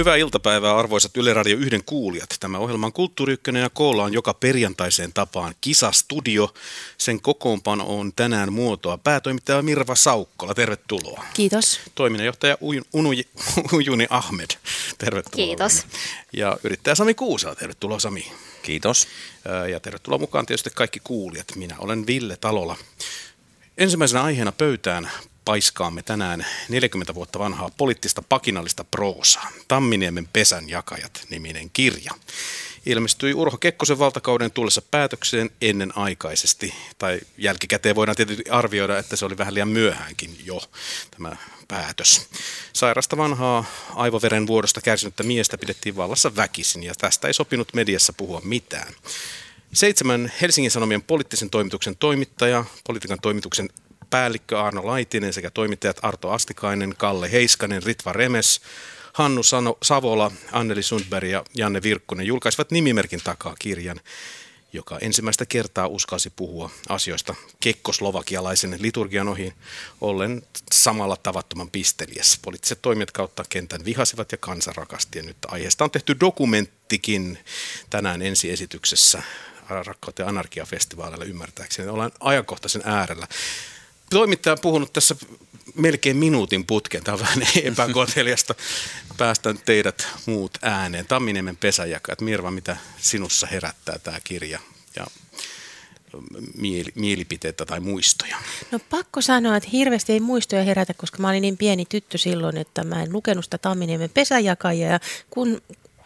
Hyvää iltapäivää arvoisat Yle Radio 1 kuulijat. Tämä ohjelma on Kulttuuri ja koolla on joka perjantaiseen tapaan Kisastudio. Sen kokoonpano on tänään muotoa. Päätoimittaja Mirva Saukkola, tervetuloa. Kiitos. Toiminnanjohtaja Unuji, Ujuni Ahmed, tervetuloa. Kiitos. Ja yrittäjä Sami Kuusala, tervetuloa Sami. Kiitos. Ja tervetuloa mukaan tietysti kaikki kuulijat. Minä olen Ville Talola. Ensimmäisenä aiheena pöytään paiskaamme tänään 40 vuotta vanhaa poliittista pakinallista proosaa. Tamminiemen pesän jakajat niminen kirja. Ilmestyi Urho Kekkosen valtakauden tullessa päätökseen ennen aikaisesti. Tai jälkikäteen voidaan tietysti arvioida, että se oli vähän liian myöhäänkin jo tämä päätös. Sairasta vanhaa aivoveren vuodosta kärsinyttä miestä pidettiin vallassa väkisin ja tästä ei sopinut mediassa puhua mitään. Seitsemän Helsingin Sanomien poliittisen toimituksen toimittaja, politiikan toimituksen päällikkö Arno Laitinen sekä toimittajat Arto Astikainen, Kalle Heiskanen, Ritva Remes, Hannu Sano, Savola, Anneli Sundberg ja Janne Virkkunen julkaisivat nimimerkin takaa kirjan, joka ensimmäistä kertaa uskalsi puhua asioista kekkoslovakialaisen liturgian ohi, ollen samalla tavattoman pisteliäs. Poliittiset toimijat kautta kentän vihasivat ja kansa rakasti. Ja nyt aiheesta on tehty dokumenttikin tänään ensiesityksessä Rakkautta ja anarkiafestivaalilla ymmärtääkseni. Ollaan ajankohtaisen äärellä toimittaja on puhunut tässä melkein minuutin putken. Tämä on vähän. Päästän teidät muut ääneen. Tamminiemen pesäjakajat. Mirva, mitä sinussa herättää tämä kirja? Ja mieli, mielipiteitä tai muistoja? No pakko sanoa, että hirveästi ei muistoja herätä, koska mä olin niin pieni tyttö silloin, että mä en lukenut sitä Tamminiemen pesäjakajia. Ja kun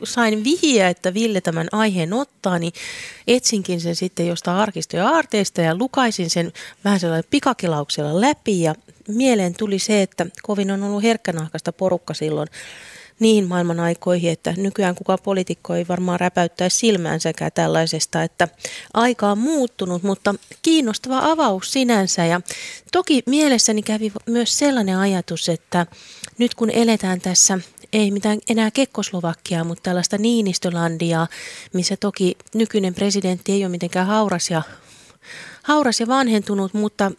sain vihiä, että Ville tämän aiheen ottaa, niin etsinkin sen sitten jostain arkisto- ja aarteista ja lukaisin sen vähän sellainen pikakelauksella läpi ja mieleen tuli se, että kovin on ollut herkkänahkasta porukka silloin niihin maailman aikoihin, että nykyään kukaan poliitikko ei varmaan räpäyttäisi silmäänsäkään tällaisesta, että aika on muuttunut, mutta kiinnostava avaus sinänsä. Ja toki mielessäni kävi myös sellainen ajatus, että nyt kun eletään tässä ei mitään enää Kekkoslovakiaa, mutta tällaista Niinistölandia, missä toki nykyinen presidentti ei ole mitenkään hauras ja, hauras ja vanhentunut, mutta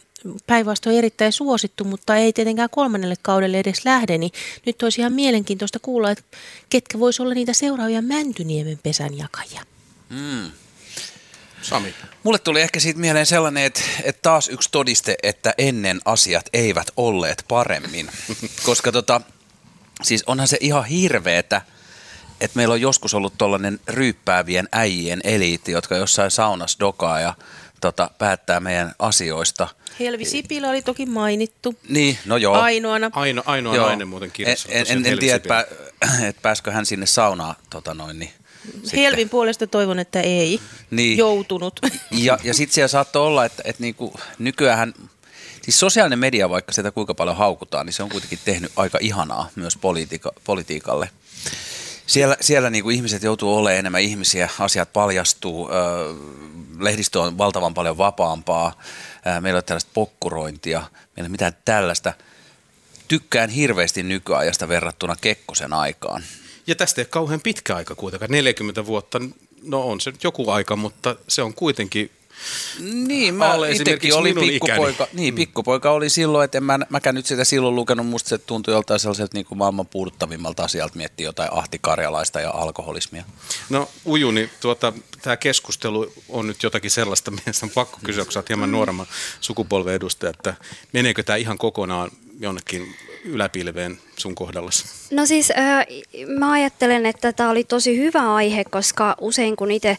päinvastoin erittäin suosittu, mutta ei tietenkään kolmannelle kaudelle edes lähde, niin nyt olisi ihan mielenkiintoista kuulla, että ketkä voisi olla niitä seuraavia Mäntyniemen pesänjakajia. Mm. Sami. Mulle tuli ehkä siitä mieleen sellainen, että, että taas yksi todiste, että ennen asiat eivät olleet paremmin. Koska tota, Siis onhan se ihan hirveetä, että meillä on joskus ollut tuollainen ryyppäävien äijien eliitti, jotka jossain saunassa dokaa ja tota, päättää meidän asioista. Helvi Sipilä oli toki mainittu. Niin, no joo. Ainoana. Aino, ainoa joo. nainen muuten kirjassa. En, en, en tiedä, että pää, et pääskö hän sinne saunaan tota noin, niin sitten. Helvin puolesta toivon, että ei niin. joutunut. Ja, ja sitten siellä saattoi olla, että, että niinku, nykyään Siis sosiaalinen media, vaikka sitä kuinka paljon haukutaan, niin se on kuitenkin tehnyt aika ihanaa myös politiika, politiikalle. Siellä, siellä niin kuin ihmiset joutuu olemaan enemmän ihmisiä, asiat paljastuu, lehdistö on valtavan paljon vapaampaa, meillä on tällaista pokkurointia, meillä ei mitään tällaista. Tykkään hirveästi nykyajasta verrattuna Kekkosen aikaan. Ja tästä ei ole kauhean pitkä aika kuitenkaan, 40 vuotta, no on se nyt joku aika, mutta se on kuitenkin niin, mä itsekin oli pikkupoika, niin, mm. pikkupoika oli silloin, että en mä, mäkään nyt sitä silloin lukenut, musta se tuntui joltain sellaiselta niin kuin maailman puuduttavimmalta asialta miettiä jotain ahtikarjalaista ja alkoholismia. No Ujuni, tuota, tämä keskustelu on nyt jotakin sellaista, missä on pakko kysyä, kun sä oot hieman nuoremman sukupolven edustaja, että meneekö tämä ihan kokonaan jonnekin yläpilveen sun kohdallasi? No siis äh, mä ajattelen, että tämä oli tosi hyvä aihe, koska usein kun itse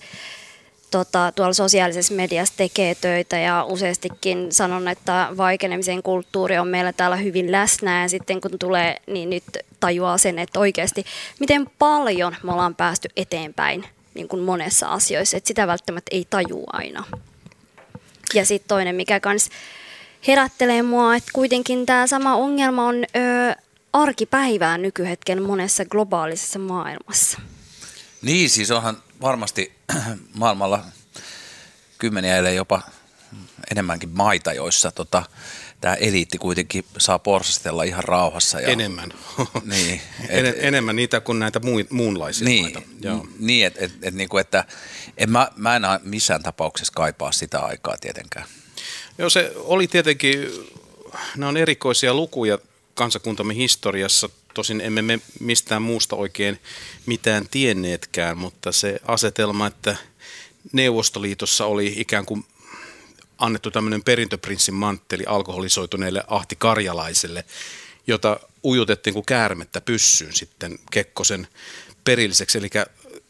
tota, tuolla sosiaalisessa mediassa tekee töitä ja useastikin sanon, että vaikenemisen kulttuuri on meillä täällä hyvin läsnä ja sitten kun tulee, niin nyt tajuaa sen, että oikeasti miten paljon me ollaan päästy eteenpäin niin kuin monessa asioissa, että sitä välttämättä ei tajua aina. Ja sitten toinen, mikä kans herättelee mua, että kuitenkin tämä sama ongelma on ö, arkipäivää nykyhetken monessa globaalisessa maailmassa. Niin, siis onhan varmasti maailmalla kymmeniä, ellei jopa enemmänkin maita, joissa tota, tämä eliitti kuitenkin saa porsastella ihan rauhassa. Ja, enemmän. niin, et, en, enemmän niitä kuin näitä muu, muunlaisia niin, maita. Joo. Niin, et, et, et, niinku, että en mä, mä en missään tapauksessa kaipaa sitä aikaa tietenkään. Joo, se oli tietenkin, nämä on erikoisia lukuja kansakuntamme historiassa tosin emme me mistään muusta oikein mitään tienneetkään, mutta se asetelma, että Neuvostoliitossa oli ikään kuin annettu tämmöinen perintöprinssin mantteli alkoholisoituneelle Ahti Karjalaiselle, jota ujutettiin kuin käärmettä pyssyyn sitten Kekkosen perilliseksi, eli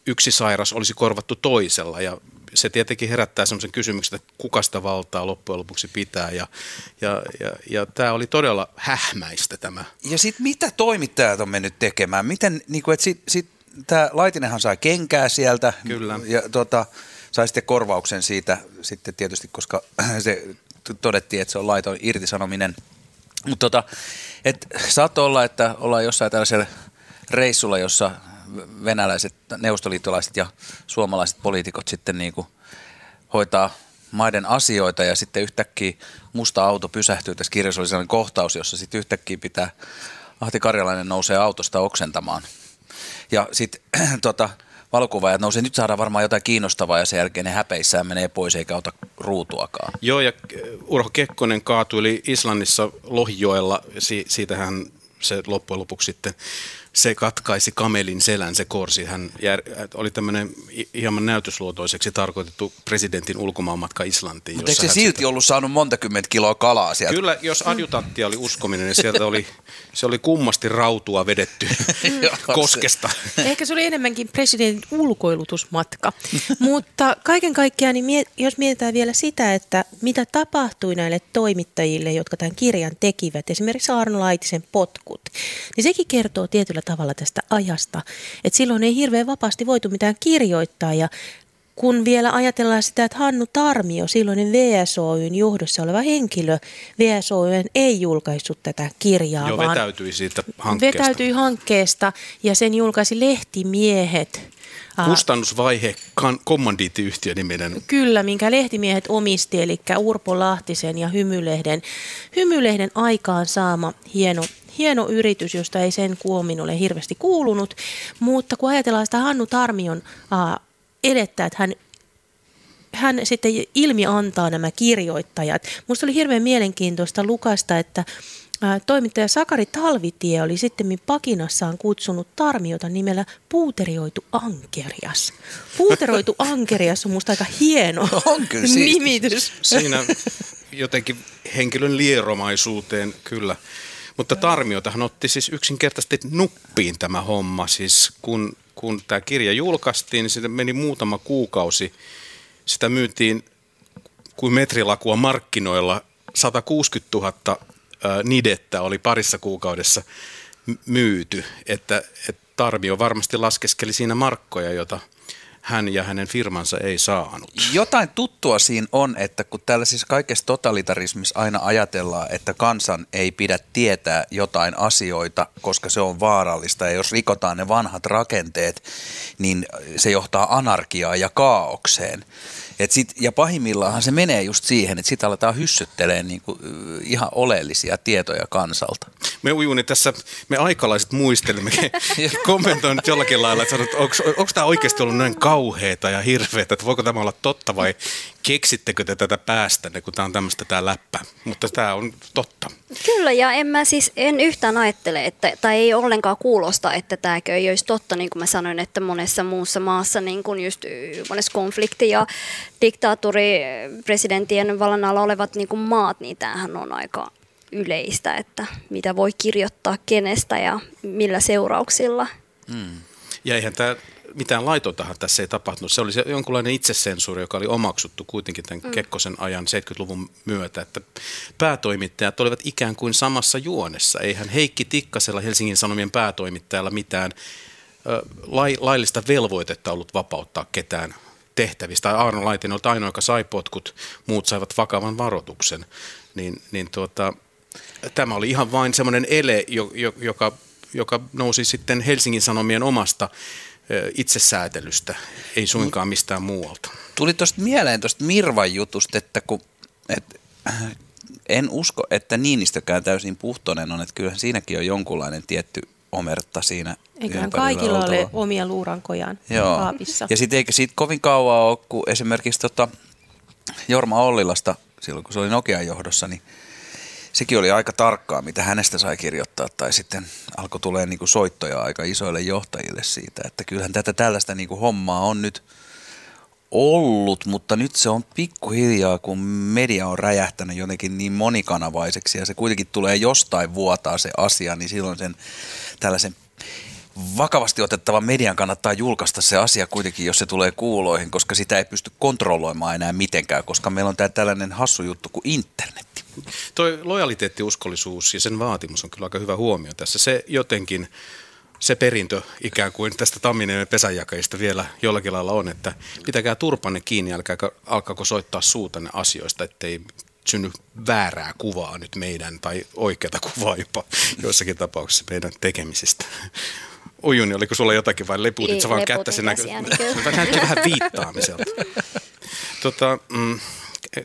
yksi sairas olisi korvattu toisella ja se tietenkin herättää sellaisen kysymyksen, että kuka sitä valtaa loppujen lopuksi pitää ja, ja, ja, ja tämä oli todella hähmäistä tämä. Ja sitten mitä toimittajat on mennyt tekemään? Miten, niin kuin, että sit, sit, tämä Laitinenhan sai kenkää sieltä Kyllä. ja tota, sai sitten korvauksen siitä sitten tietysti, koska se todettiin, että se on laiton irtisanominen. Mutta tota, et saattoi olla, että ollaan jossain tällaisella reissulla, jossa venäläiset, neuvostoliittolaiset ja suomalaiset poliitikot sitten niin kuin hoitaa maiden asioita ja sitten yhtäkkiä musta auto pysähtyy. Tässä kirjassa oli sellainen kohtaus, jossa sitten yhtäkkiä pitää Ahti Karjalainen nousee autosta oksentamaan. Ja sitten tota, valokuvaajat nousee, nyt saadaan varmaan jotain kiinnostavaa ja sen jälkeen ne häpeissään menee pois eikä ota ruutuakaan. Joo ja Urho Kekkonen kaatui Islannissa Lohijoella, si- siitähän se loppujen lopuksi sitten se katkaisi kamelin selän, se korsi. Hän jär, oli tämmöinen hieman näytösluotoiseksi tarkoitettu presidentin ulkomaanmatka Islantiin. Mutta eikö se silti sitä... ollut saanut monta kymmentä kiloa kalaa sieltä? Kyllä, jos adjutantti oli uskominen, niin sieltä oli, se oli kummasti rautua vedetty koskesta. Ehkä se oli enemmänkin presidentin ulkoilutusmatka. Mutta kaiken kaikkiaan, niin jos mietitään vielä sitä, että mitä tapahtui näille toimittajille, jotka tämän kirjan tekivät, esimerkiksi Arno Laitisen potkut, niin sekin kertoo tietyllä tavalla tästä ajasta. Et silloin ei hirveän vapaasti voitu mitään kirjoittaa ja kun vielä ajatellaan sitä, että Hannu Tarmio, silloinen VSOYn johdossa oleva henkilö, VSOY ei julkaissut tätä kirjaa. Joo, vetäytyi siitä hankkeesta. Vetäytyi hankkeesta ja sen julkaisi Lehtimiehet. Kustannusvaihe kommandiittiyhtiö niminen. Kyllä, minkä lehtimiehet omisti, eli Urpo Lahtisen ja Hymylehden, Hymylehden aikaan saama hieno hieno yritys, josta ei sen kuomin ole hirveästi kuulunut, mutta kun ajatellaan sitä Hannu Tarmion äh, edettä, että hän hän sitten ilmi antaa nämä kirjoittajat. Minusta oli hirveän mielenkiintoista lukasta, että Toimittaja Sakari Talvitie oli sitten pakinassaan kutsunut Tarmiota nimellä Puuterioitu Ankerias. Puuteroitu Ankerias on musta aika hieno on kyllä nimitys. Siinä jotenkin henkilön lieromaisuuteen kyllä mutta Tarmiotahan otti siis yksinkertaisesti nuppiin tämä homma. Siis kun, kun tämä kirja julkaistiin, niin sitten meni muutama kuukausi. Sitä myytiin kuin metrilakua markkinoilla. 160 000 nidettä oli parissa kuukaudessa myyty. Että, että Tarmio varmasti laskeskeli siinä markkoja, jota – hän ja hänen firmansa ei saanut. Jotain tuttua siinä on, että kun tällaisissa kaikessa totalitarismissa aina ajatellaan, että kansan ei pidä tietää jotain asioita, koska se on vaarallista ja jos rikotaan ne vanhat rakenteet, niin se johtaa anarkiaan ja kaaukseen. Et sit, ja pahimmillaanhan se menee just siihen, että sitä aletaan hyssyttelemään niinku, ihan oleellisia tietoja kansalta. Me ujuni tässä, me aikalaiset muistelimme, kommentoin nyt jollakin lailla, että onko tämä oikeasti ollut näin kauheata ja hirveätä, että voiko tämä olla totta vai keksittekö te tätä päästänne, kun tämä on tämmöistä tämä läppä. Mutta tämä on totta. Kyllä, ja en mä siis en yhtään ajattele, että, tai ei ollenkaan kuulosta, että tämäkö ei olisi totta, niin kuin mä sanoin, että monessa muussa maassa, niin kuin just monessa konflikti- ja diktaaturipresidentien vallan alla olevat niin kuin maat, niin tämähän on aika yleistä, että mitä voi kirjoittaa kenestä ja millä seurauksilla. Hmm. Ja eihän tämä mitään laitontahan tässä ei tapahtunut. Se oli se jonkunlainen itsesensuuri, joka oli omaksuttu kuitenkin tämän mm. Kekkosen ajan 70-luvun myötä, että päätoimittajat olivat ikään kuin samassa juonessa. Eihän Heikki Tikkasella Helsingin Sanomien päätoimittajalla mitään lai, laillista velvoitetta ollut vapauttaa ketään tehtävistä. Arno Laitinen oli ainoa, joka sai potkut, muut saivat vakavan varoituksen. Niin, niin tuota, tämä oli ihan vain semmoinen ele, joka, joka nousi sitten Helsingin Sanomien omasta itsesäätelystä, ei suinkaan mistään muualta. Tuli tuosta mieleen tuosta Mirvan jutusta, että kun, et, en usko, että Niinistökään täysin puhtoinen on, että kyllähän siinäkin on jonkunlainen tietty omerta siinä Eiköhän kaikilla oltava. ole omia luurankojaan Joo. kaapissa. Ja sitten eikä siitä kovin kauan ole, kun esimerkiksi tota Jorma Ollilasta, silloin kun se oli Nokian johdossa, niin sekin oli aika tarkkaa, mitä hänestä sai kirjoittaa, tai sitten alkoi tulee niin kuin soittoja aika isoille johtajille siitä, että kyllähän tätä tällaista niin kuin hommaa on nyt ollut, mutta nyt se on pikkuhiljaa, kun media on räjähtänyt jotenkin niin monikanavaiseksi ja se kuitenkin tulee jostain vuotaa se asia, niin silloin sen tällaisen vakavasti otettavan median kannattaa julkaista se asia kuitenkin, jos se tulee kuuloihin, koska sitä ei pysty kontrolloimaan enää mitenkään, koska meillä on tämä tällainen hassu juttu kuin internetti. Toi lojaliteettiuskollisuus ja sen vaatimus on kyllä aika hyvä huomio tässä. Se jotenkin, se perintö ikään kuin tästä Tamminiemen pesänjakajista vielä jollakin lailla on, että pitäkää turpanne kiinni, älkää alkaako soittaa suutanne asioista, ettei synny väärää kuvaa nyt meidän, tai oikeata kuvaa jopa joissakin tapauksissa meidän tekemisistä. Ujuni, oliko sulla jotakin vai leputit sä vaan kättä sen näkö... Näytti vähän viittaamiselta. Tota, mm,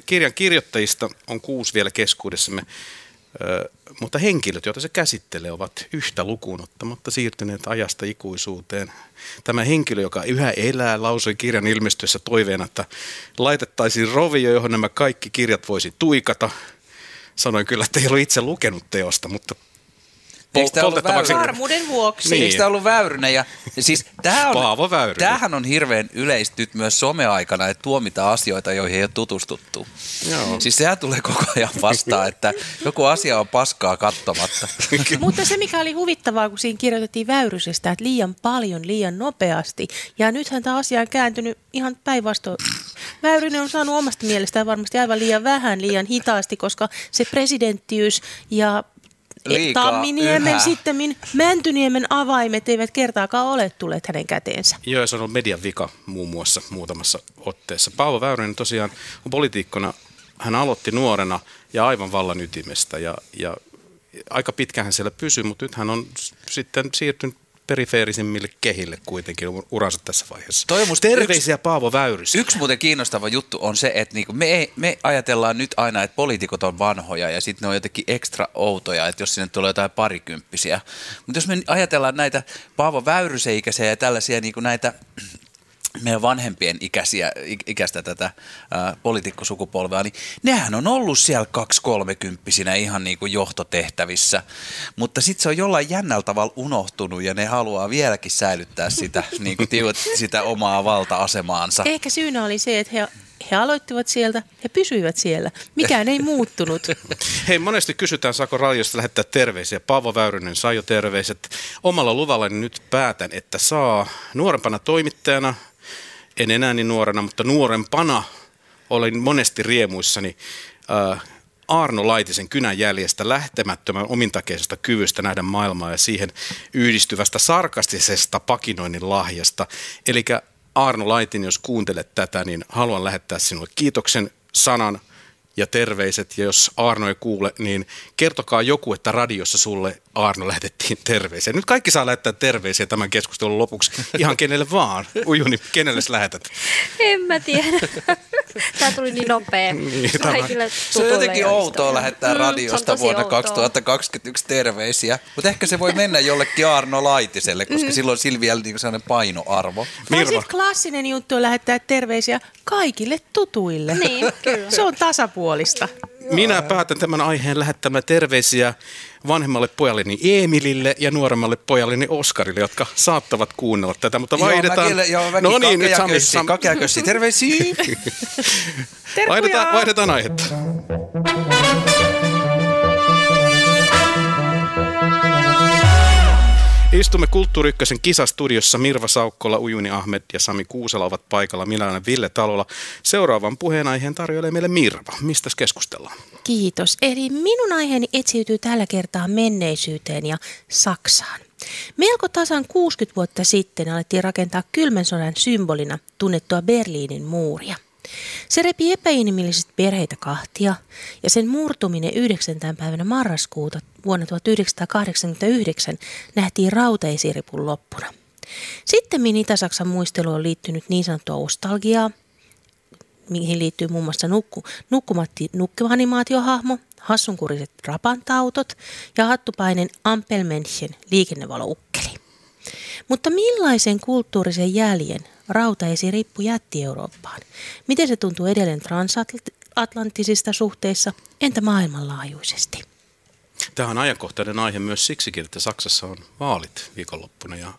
kirjan kirjoittajista on kuusi vielä keskuudessamme, mutta henkilöt, joita se käsittelee, ovat yhtä lukuun ottamatta siirtyneet ajasta ikuisuuteen. Tämä henkilö, joka yhä elää, lausui kirjan ilmestyessä toiveena, että laitettaisiin rovio, johon nämä kaikki kirjat voisi tuikata. Sanoin kyllä, että ei ole itse lukenut teosta, mutta poltettavaksi. Varmuuden vuoksi. Niin. Eikö tämä ollut Väyrynen? Ja, siis tämähän on, Paavo Väyrynen. Tämähän on hirveän yleistynyt myös someaikana, että tuomitaan asioita, joihin ei ole tutustuttu. Joo. Siis sehän tulee koko ajan vastaan, että joku asia on paskaa katsomatta. Mutta se, mikä oli huvittavaa, kun siinä kirjoitettiin Väyrysestä, että liian paljon, liian nopeasti. Ja nythän tämä asia on kääntynyt ihan päinvastoin. Väyrynen on saanut omasta mielestään varmasti aivan liian vähän, liian hitaasti, koska se presidenttiys ja Liikaa, Tamminiemen, yhä. sitten Mäntyniemen avaimet eivät kertaakaan ole tulleet hänen käteensä. Joo, se on ollut median vika muun muassa muutamassa otteessa. Paavo Väyrynen tosiaan on poliitikkona, hän aloitti nuorena ja aivan vallan ytimestä ja, ja aika pitkään hän siellä pysyi, mutta nyt hän on sitten siirtynyt perifeerisimmille kehille kuitenkin uransa tässä vaiheessa. Toi Terveisiä yksi, Paavo Väyrys. Yksi muuten kiinnostava juttu on se, että niinku me, ei, me ajatellaan nyt aina, että poliitikot on vanhoja ja sitten ne on jotenkin ekstra outoja, että jos sinne tulee jotain parikymppisiä. Mutta jos me ajatellaan näitä Paavo Väyryseikäisiä ja tällaisia niinku näitä meidän vanhempien ikäisiä, ikäistä tätä ää, poliitikkosukupolvea, niin nehän on ollut siellä kaksi-kolmekymppisinä ihan niin kuin johtotehtävissä, mutta sitten se on jollain jännällä tavalla unohtunut ja ne haluaa vieläkin säilyttää sitä, niin kuin tiuat, sitä omaa valta-asemaansa. Ehkä syynä oli se, että he he aloittivat sieltä, he pysyivät siellä. Mikään ei muuttunut. Hei, monesti kysytään, saako radiosta lähettää terveisiä. Paavo Väyrynen sai jo terveiset. Omalla luvallani nyt päätän, että saa nuorempana toimittajana en enää niin nuorena, mutta nuorempana olin monesti riemuissani äh, Arno Laitisen kynän jäljestä lähtemättömän omintakeisesta kyvystä nähdä maailmaa ja siihen yhdistyvästä sarkastisesta pakinoinnin lahjasta. Eli Arno Laitin, jos kuuntelet tätä, niin haluan lähettää sinulle kiitoksen sanan – ja terveiset. Ja jos Arno ei kuule, niin kertokaa joku, että radiossa sulle Arno lähetettiin terveisiä. Nyt kaikki saa lähettää terveisiä tämän keskustelun lopuksi. Ihan kenelle vaan. Ujuni, kenelle lähetät? En mä tiedä. Tämä tuli niin nopea. Niin, se on jotenkin outoa lähettää mm, radiosta vuonna outoa. 2021 terveisiä. Mutta ehkä se voi mennä jollekin Arno Laitiselle, koska mm. silloin Silviä niin sellainen painoarvo. Tai sitten klassinen juttu on lähettää terveisiä kaikille tutuille. Niin, kyllä. Se on tasapuolista. Minä päätän tämän aiheen lähettämään terveisiä vanhemmalle pojalleni Emilille ja nuoremmalle pojalleni Oskarille, jotka saattavat kuunnella tätä, mutta vaihdetaan. Joo, mäkin, joo, mäkin no niin, nyt Sami, Sam... terveisiä. vaihdetaan, vaihdetaan aihetta. Istumme Kulttuuri Ykkösen kisastudiossa. Mirva Saukkola, Ujuni Ahmed ja Sami Kuusela ovat paikalla. Minä olen Ville Talolla. Seuraavan puheenaiheen tarjoilee meille Mirva. Mistä keskustellaan? Kiitos. Eli minun aiheeni etsiytyy tällä kertaa menneisyyteen ja Saksaan. Melko tasan 60 vuotta sitten alettiin rakentaa kylmän sodan symbolina tunnettua Berliinin muuria – se repi epäinhimillisesti perheitä kahtia ja sen murtuminen 9. päivänä marraskuuta vuonna 1989 nähtiin rautaisiripun loppuna. Sitten Itä-Saksan muistelu on liittynyt niin sanottua nostalgiaa, mihin liittyy muun muassa nukku, nukkumatti nukkeanimaatiohahmo, hassunkuriset rapantautot ja hattupainen Ampelmännchen liikennevaloukkeli. Mutta millaisen kulttuurisen jäljen rautaesirippu jätti Eurooppaan? Miten se tuntuu edelleen transatlanttisista suhteissa, entä maailmanlaajuisesti? Tämä on ajankohtainen aihe myös siksikin, että Saksassa on vaalit viikonloppuna ja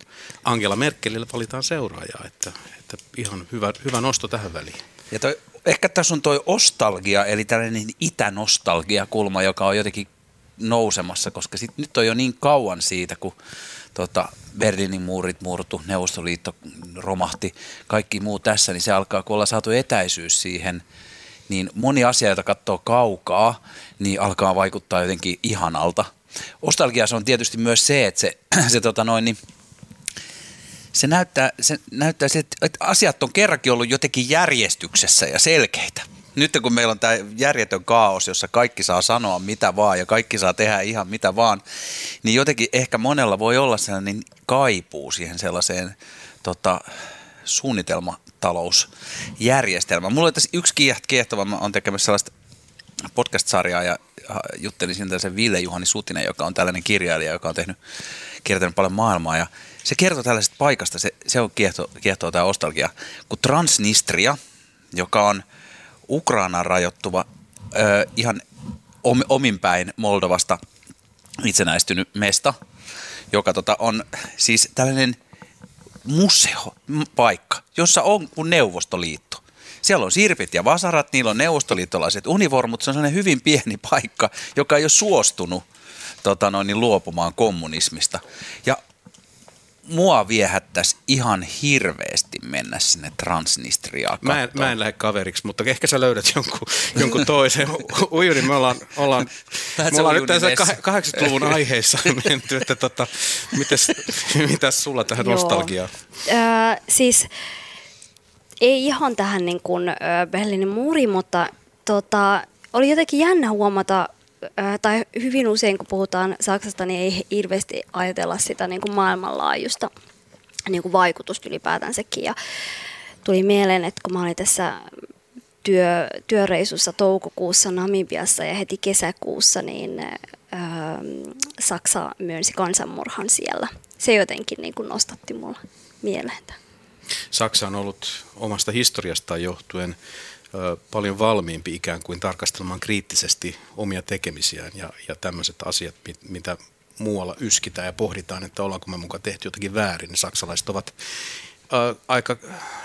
Angela Merkelille valitaan seuraajaa, että, että ihan hyvä, hyvä nosto tähän väliin. Ja toi, ehkä tässä on tuo ostalgia, eli tällainen itänostalgia-kulma, joka on jotenkin nousemassa, koska sit, nyt on jo niin kauan siitä, kun tota, Berliinin muurit murtu, Neuvostoliitto romahti, kaikki muu tässä, niin se alkaa, kun ollaan saatu etäisyys siihen, niin moni asia, jota katsoo kaukaa, niin alkaa vaikuttaa jotenkin ihanalta. Ostalgia on tietysti myös se, että se, se tota noin, niin, se näyttää, se näyttää se, että asiat on kerrankin ollut jotenkin järjestyksessä ja selkeitä. Nyt kun meillä on tämä järjetön kaos, jossa kaikki saa sanoa mitä vaan ja kaikki saa tehdä ihan mitä vaan, niin jotenkin ehkä monella voi olla sellainen kaipuu siihen sellaiseen tota, suunnitelmatalousjärjestelmään. Mulla oli tässä yksi kiehtova, mä oon tekemässä sellaista podcast-sarjaa ja juttelin siinä sen Ville Juhani Sutinen, joka on tällainen kirjailija, joka on tehnyt, kiertänyt paljon maailmaa. Ja se kertoo tällaisesta paikasta, se, se on kiehto, kiehtoa tämä ostalgia, kuin Transnistria, joka on Ukrainaan rajoittuva ö, ihan om, ominpäin Moldovasta itsenäistynyt mesta, joka tota, on siis tällainen museo, paikka, jossa on kuin Neuvostoliitto. Siellä on sirpit ja vasarat, niillä on neuvostoliittolaiset univormut, se on sellainen hyvin pieni paikka, joka ei ole suostunut tota noin, niin luopumaan kommunismista. Ja mua viehättäisi ihan hirveästi mennä sinne Transnistriaan mä en, mä en lähde kaveriksi, mutta ehkä sä löydät jonkun, jonkun toisen. Ujuni, me ollaan, ollaan, me ollaan nyt tässä 80-luvun aiheissa menty, että tota, mites, mitäs sulla tähän Joo. nostalgiaan? Äh, siis ei ihan tähän niin kuin Berliinin muuri, mutta tota, oli jotenkin jännä huomata tai hyvin usein kun puhutaan Saksasta, niin ei hirveästi ajatella sitä niin kuin maailmanlaajuista niin kuin vaikutusta ylipäätänsäkin. Ja tuli mieleen, että kun mä olin tässä työ, työreisussa toukokuussa Namibiassa ja heti kesäkuussa, niin Saksa myönsi kansanmurhan siellä. Se jotenkin niin kuin nostatti mulla mieleen. Saksa on ollut omasta historiastaan johtuen paljon valmiimpi ikään kuin tarkastelemaan kriittisesti omia tekemisiään ja, ja tämmöiset asiat, mitä muualla yskitään ja pohditaan, että ollaanko me mukaan tehty jotakin väärin, niin saksalaiset ovat ä, aika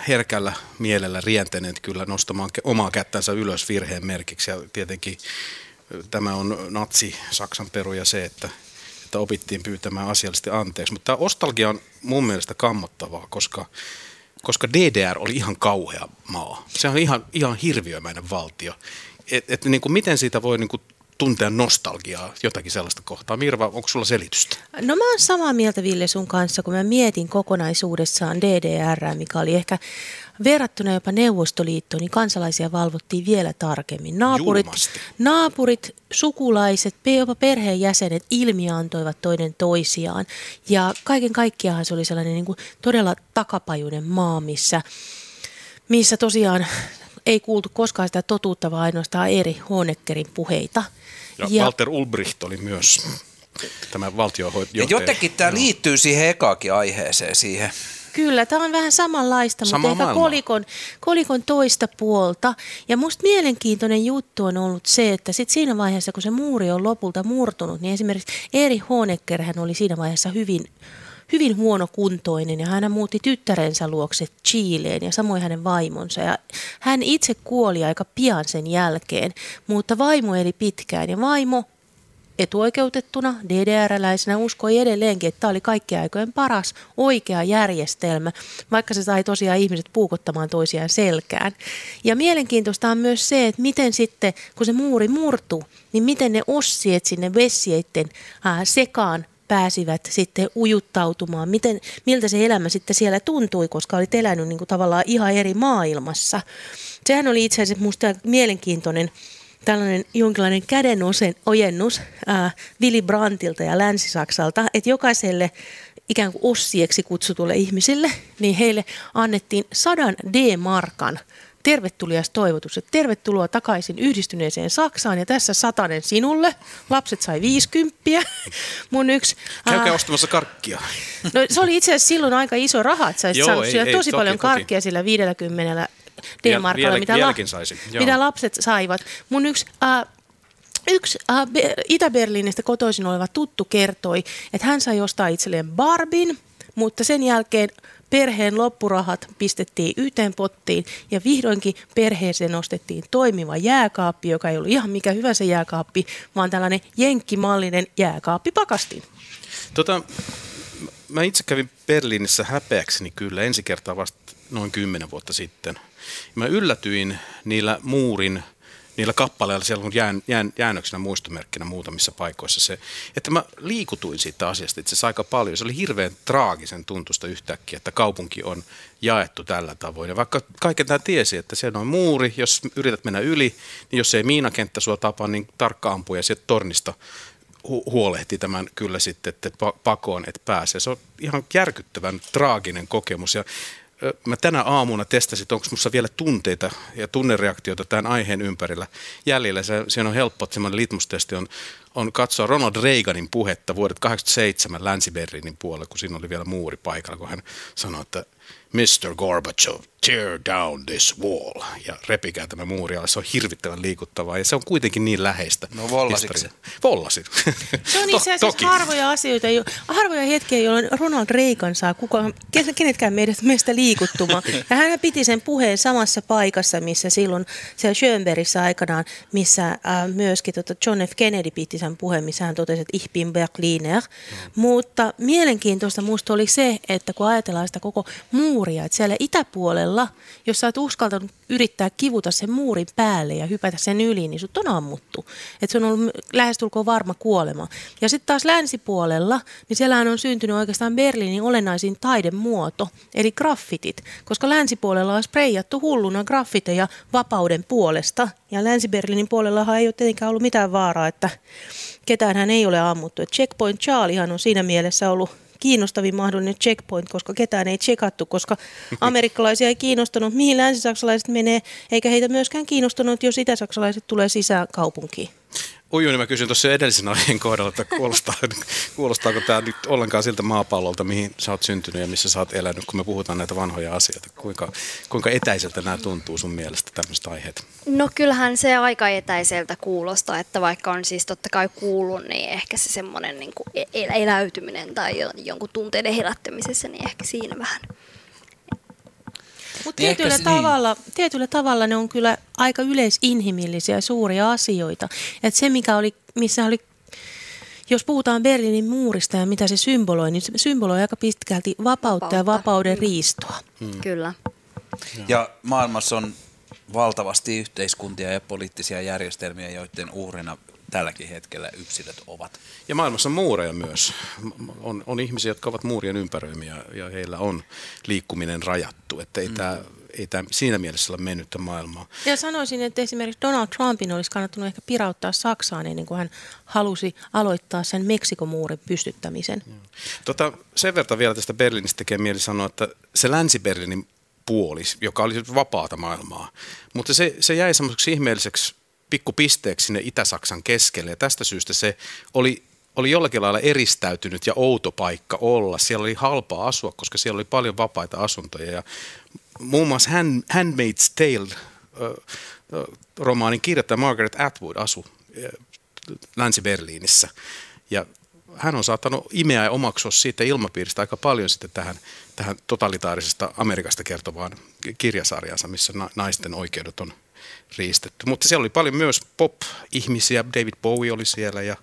herkällä mielellä rientäneet kyllä nostamaan omaa kättänsä ylös virheen merkiksi. Ja tietenkin tämä on natsi Saksan peruja se, että, että opittiin pyytämään asiallisesti anteeksi, mutta tämä ostalgia on mun mielestä kammottavaa, koska koska DDR oli ihan kauhea maa. Se on ihan, ihan hirviömäinen valtio. Et, et niin kuin miten siitä voi niin kuin tuntea nostalgiaa jotakin sellaista kohtaa. Mirva, onko sulla selitystä? No mä oon samaa mieltä Ville sun kanssa, kun mä mietin kokonaisuudessaan DDR, mikä oli ehkä verrattuna jopa Neuvostoliittoon, niin kansalaisia valvottiin vielä tarkemmin. Naapurit, naapurit sukulaiset, jopa perheenjäsenet ilmiantoivat toinen toisiaan. Ja kaiken kaikkiaan se oli sellainen niin kuin todella takapajuinen maa, missä, missä tosiaan ei kuultu koskaan sitä totuutta, vaan ainoastaan eri Honeckerin puheita. Ja, ja Walter Ulbricht oli myös tämä valtiohoitaja. Ja jotenkin tämä liittyy siihen ekaakin aiheeseen, siihen Kyllä, tämä on vähän samanlaista, Sama mutta ehkä kolikon, kolikon toista puolta. Ja musta mielenkiintoinen juttu on ollut se, että sit siinä vaiheessa, kun se muuri on lopulta murtunut, niin esimerkiksi Eri Honecker hän oli siinä vaiheessa hyvin hyvin huonokuntoinen ja hän muutti tyttärensä luokse Chileen ja samoin hänen vaimonsa. Ja hän itse kuoli aika pian sen jälkeen, mutta vaimo eli pitkään ja vaimo etuoikeutettuna DDR-läisenä uskoi edelleenkin, että tämä oli kaikkien aikojen paras oikea järjestelmä, vaikka se sai tosiaan ihmiset puukottamaan toisiaan selkään. Ja mielenkiintoista on myös se, että miten sitten, kun se muuri murtuu, niin miten ne ossiet sinne vessieiden sekaan pääsivät sitten ujuttautumaan, miten, miltä se elämä sitten siellä tuntui, koska oli elänyt niin kuin tavallaan ihan eri maailmassa. Sehän oli itse asiassa minusta mielenkiintoinen tällainen jonkinlainen käden ojennus ää, Willy Brandtilta ja Länsi-Saksalta, että jokaiselle ikään kuin ossieksi kutsutulle ihmisille, niin heille annettiin sadan D-markan tervetulias toivotus, että tervetuloa takaisin yhdistyneeseen Saksaan ja tässä satanen sinulle. Lapset sai 50. Mun yksi... Käykää ostamassa karkkia. No, se oli itse asiassa silloin aika iso raha, että saisit saanut ei, ei, tosi toki, paljon karkkia toki. sillä 50 D-markalla, mitä, la- mitä lapset saivat. Mun yksi, äh, Yksi äh, Itä-Berliinistä kotoisin oleva tuttu kertoi, että hän sai ostaa itselleen Barbin, mutta sen jälkeen perheen loppurahat pistettiin yhteen pottiin ja vihdoinkin perheeseen ostettiin toimiva jääkaappi, joka ei ollut ihan mikä hyvänsä jääkaappi, vaan tällainen jenkkimallinen jääkaappipakastin. Tota, mä itse kävin Berliinissä häpeäkseni kyllä ensi kertaa vasta noin kymmenen vuotta sitten. Mä yllätyin niillä muurin niillä kappaleilla siellä on jään, jään, jäännöksenä muistomerkkinä muutamissa paikoissa se, että mä liikutuin siitä asiasta itse asiassa aika paljon. Se oli hirveän traagisen tuntusta yhtäkkiä, että kaupunki on jaettu tällä tavoin. Ja vaikka kaiken tämä tiesi, että se on muuri, jos yrität mennä yli, niin jos ei miinakenttä sua tapa, niin tarkka ampuja sieltä tornista hu- huolehti tämän kyllä sitten, että pakoon et pääse. Se on ihan järkyttävän traaginen kokemus ja mä tänä aamuna testasin, että onko minussa vielä tunteita ja tunnereaktioita tämän aiheen ympärillä jäljellä. Se, siinä on helppo, että semmoinen litmustesti on, on katsoa Ronald Reaganin puhetta vuodet 87 Länsi-Berliinin puolella, kun siinä oli vielä muuri paikalla, kun hän sanoi, että Mr. Gorbachev, tear down this wall. Ja repikää tämä muuri alle. Se on hirvittävän liikuttavaa ja se on kuitenkin niin läheistä. No vollasitko se? Vollasin. Se on itse asiassa harvoja asioita, harvoja hetkiä, jolloin Ronald Reagan saa kukaan, kenetkään meidät, meistä liikuttumaan. Ja hän piti sen puheen samassa paikassa, missä silloin siellä Schönbergissä aikanaan, missä äh, myöskin tota John F. Kennedy piti sen puheen, missä hän totesi, että ich bin Berliner. Mm. Mutta mielenkiintoista musta oli se, että kun ajatellaan sitä koko muuria, että siellä itäpuolella, jos sä oot uskaltanut yrittää kivuta sen muurin päälle ja hypätä sen yli, niin sut on ammuttu. Että se on ollut lähestulkoon varma kuolema. Ja sitten taas länsipuolella, niin siellähän on syntynyt oikeastaan Berliinin olennaisin taidemuoto, eli graffitit. Koska länsipuolella on spreijattu hulluna graffiteja vapauden puolesta. Ja Länsi-Berliinin puolellahan ei ole tietenkään ollut mitään vaaraa, että ketään hän ei ole ammuttu. Et Checkpoint Charliehan on siinä mielessä ollut kiinnostavin mahdollinen checkpoint, koska ketään ei checkattu, koska amerikkalaisia ei kiinnostanut, mihin länsisaksalaiset menee, eikä heitä myöskään kiinnostanut, jos itäsaksalaiset tulee sisään kaupunkiin. Uju, niin mä kysyn tuossa edellisen aiheen kohdalla, että kuulostaa, kuulostaako tämä nyt ollenkaan siltä maapallolta, mihin sä oot syntynyt ja missä sä oot elänyt, kun me puhutaan näitä vanhoja asioita. Kuinka, kuinka etäiseltä nämä tuntuu sun mielestä tämmöiset aiheet? No kyllähän se aika etäiseltä kuulostaa, että vaikka on siis totta kai kuullut, niin ehkä se semmoinen niin eläytyminen tai jonkun tunteiden herättämisessä, niin ehkä siinä vähän mutta niin tietyllä, tavalla, niin. tietyllä tavalla ne on kyllä aika yleisinhimillisiä ja suuria asioita. Et se, mikä oli, missä oli jos puhutaan Berliinin muurista ja mitä se symboloi, niin se symboloi aika pitkälti vapautta, vapautta. ja vapauden riistoa. Hmm. Kyllä. Ja maailmassa on valtavasti yhteiskuntia ja poliittisia järjestelmiä, joiden uhrina tälläkin hetkellä yksilöt ovat. Ja maailmassa on muureja myös. On, on ihmisiä, jotka ovat muurien ympäröimiä ja heillä on liikkuminen rajattu. Että ei mm. tämä ei tämä siinä mielessä ole mennyttä maailmaa. Ja sanoisin, että esimerkiksi Donald Trumpin olisi kannattanut ehkä pirauttaa Saksaan ennen kuin hän halusi aloittaa sen Meksikomuurin pystyttämisen. Tota, sen verran vielä tästä Berliinistä tekee mieli sanoa, että se Länsi-Berliinin puoli, joka oli vapaata maailmaa, mutta se, se jäi semmoiseksi ihmeelliseksi pikkupisteeksi sinne Itä-Saksan keskelle. Ja tästä syystä se oli, oli jollakin lailla eristäytynyt ja outo paikka olla. Siellä oli halpaa asua, koska siellä oli paljon vapaita asuntoja. Ja muun muassa Hand, Handmaid's Tale romaanin kirjoittaja Margaret Atwood asui Länsi-Berliinissä. Ja hän on saattanut imeä ja omaksua siitä ilmapiiristä aika paljon sitten tähän, tähän totalitaarisesta Amerikasta kertovaan kirjasarjansa, missä naisten oikeudet on riistetty. Mutta siellä oli paljon myös pop-ihmisiä, David Bowie oli siellä ja